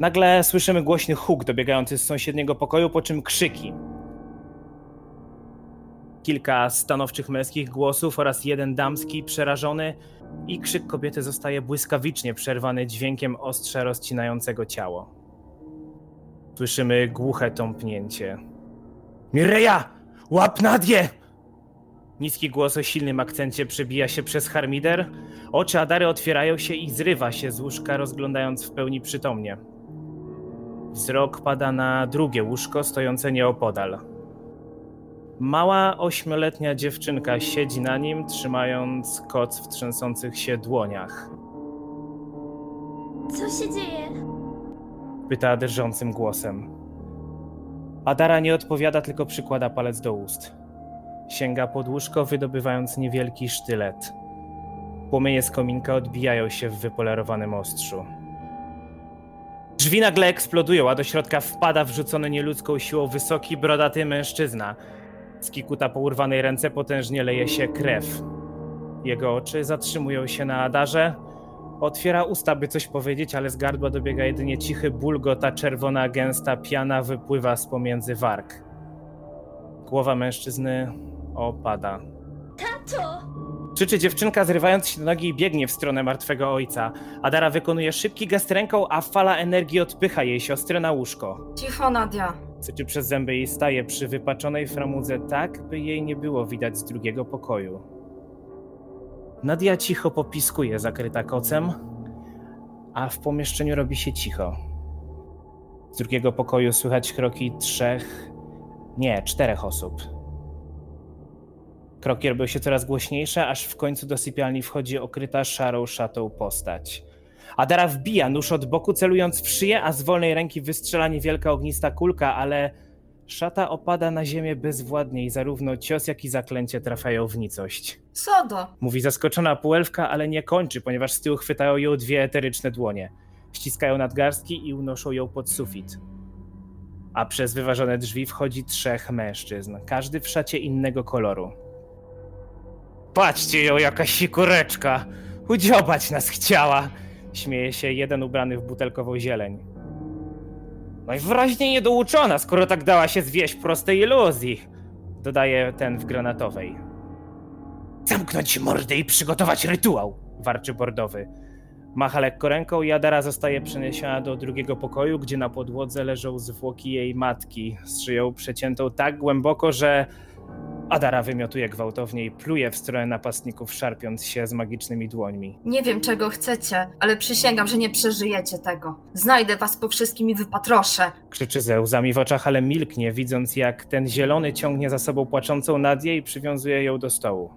Speaker 2: Nagle słyszymy głośny huk dobiegający z sąsiedniego pokoju, po czym krzyki. Kilka stanowczych męskich głosów oraz jeden damski, przerażony, i krzyk kobiety zostaje błyskawicznie przerwany dźwiękiem ostrza rozcinającego ciało. Słyszymy głuche tąpnięcie. Mireja! Łap Nadię! Niski głos o silnym akcencie przebija się przez harmider. Oczy Adary otwierają się i zrywa się z łóżka, rozglądając w pełni przytomnie. Wzrok pada na drugie łóżko stojące nieopodal. Mała ośmioletnia dziewczynka siedzi na nim, trzymając koc w trzęsących się dłoniach.
Speaker 6: Co się dzieje?
Speaker 2: Pyta drżącym głosem. Adara nie odpowiada, tylko przykłada palec do ust. Sięga pod łóżko, wydobywając niewielki sztylet. Płomienie z kominka odbijają się w wypolerowanym ostrzu. Drzwi nagle eksplodują, a do środka wpada wrzucony nieludzką siłą wysoki, brodaty mężczyzna. Z kikuta po urwanej ręce potężnie leje się krew. Jego oczy zatrzymują się na Adarze, Otwiera usta, by coś powiedzieć, ale z gardła dobiega jedynie cichy bulgot, a czerwona, gęsta piana wypływa z pomiędzy warg. Głowa mężczyzny opada.
Speaker 6: Tato!
Speaker 2: Krzyczy dziewczynka, zrywając się do nogi i biegnie w stronę martwego ojca. Adara wykonuje szybki gest ręką, a fala energii odpycha jej siostrę na łóżko.
Speaker 5: Cicho, Nadia.
Speaker 2: Syczy przez zęby i staje przy wypaczonej framudze tak, by jej nie było widać z drugiego pokoju. Nadia cicho popiskuje, zakryta kocem, a w pomieszczeniu robi się cicho. Z drugiego pokoju słychać kroki trzech, nie, czterech osób. Kroki robią się coraz głośniejsze, aż w końcu do sypialni wchodzi okryta szarą szatą postać. Adara wbija nóż od boku, celując w szyję, a z wolnej ręki wystrzela niewielka ognista kulka, ale Szata opada na ziemię bezwładnie i zarówno cios, jak i zaklęcie trafiają w nicość.
Speaker 5: Sodo!
Speaker 2: Mówi zaskoczona półelfka, ale nie kończy, ponieważ z tyłu chwytają ją dwie eteryczne dłonie. Ściskają nadgarstki i unoszą ją pod sufit. A przez wyważone drzwi wchodzi trzech mężczyzn, każdy w szacie innego koloru. Patrzcie ją, jaka sikureczka! Udziobać nas chciała! Śmieje się jeden ubrany w butelkową zieleń. Najwyraźniej niedouczona, skoro tak dała się zwieść prostej iluzji, dodaje ten w granatowej. Zamknąć mordę i przygotować rytuał, warczy bordowy. Macha lekko ręką i Adara zostaje przeniesiona do drugiego pokoju, gdzie na podłodze leżą zwłoki jej matki, z szyją przeciętą tak głęboko, że Adara wymiotuje gwałtownie i pluje w stronę napastników, szarpiąc się z magicznymi dłońmi.
Speaker 5: Nie wiem, czego chcecie, ale przysięgam, że nie przeżyjecie tego. Znajdę was po wszystkim i wypatroszę.
Speaker 2: Krzyczy ze łzami w oczach, ale milknie, widząc jak ten zielony ciągnie za sobą płaczącą Nadię i przywiązuje ją do stołu.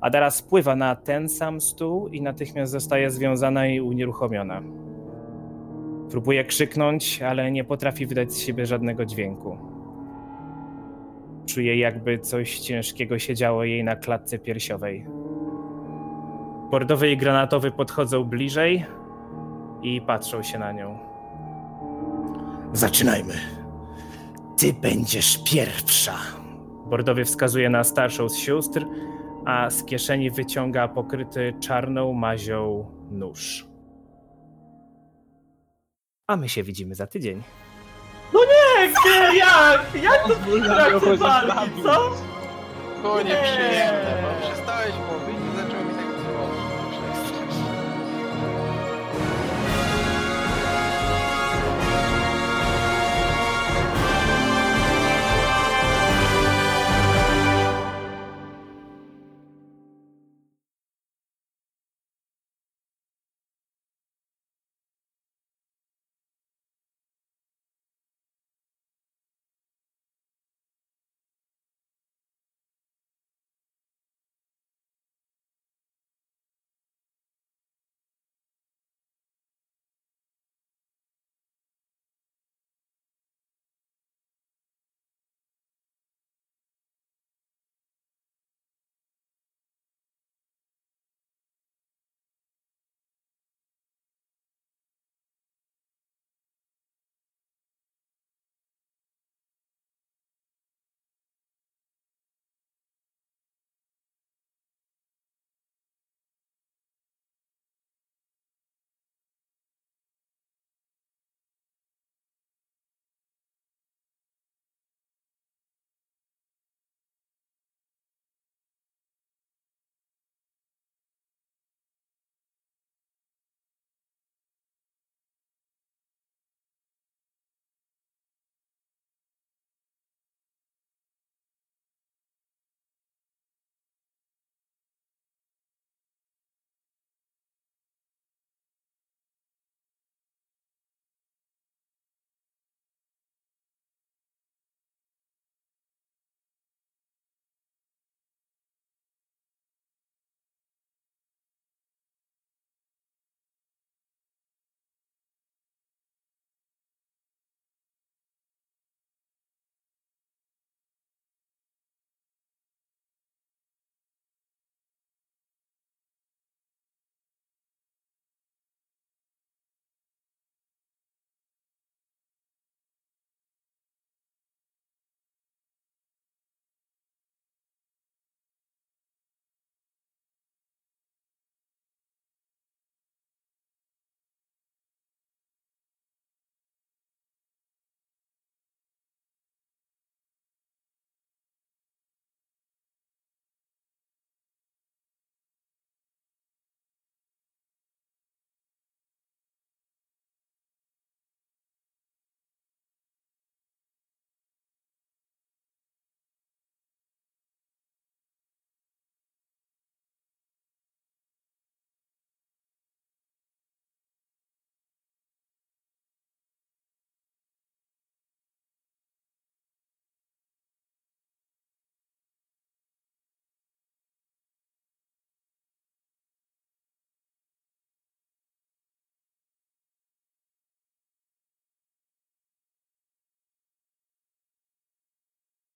Speaker 2: Adara spływa na ten sam stół i natychmiast zostaje związana i unieruchomiona. Próbuje krzyknąć, ale nie potrafi wydać z siebie żadnego dźwięku. Czuje, jakby coś ciężkiego się działo jej na klatce piersiowej. Bordowy i granatowy podchodzą bliżej i patrzą się na nią. Zaczynajmy. Ty będziesz pierwsza. Bordowy wskazuje na starszą z sióstr, a z kieszeni wyciąga pokryty czarną mazią nóż. A my się widzimy za tydzień.
Speaker 1: No nie, gdzie, jak? Jak to w trakcie walki, co?
Speaker 4: Bo przestałeś mówić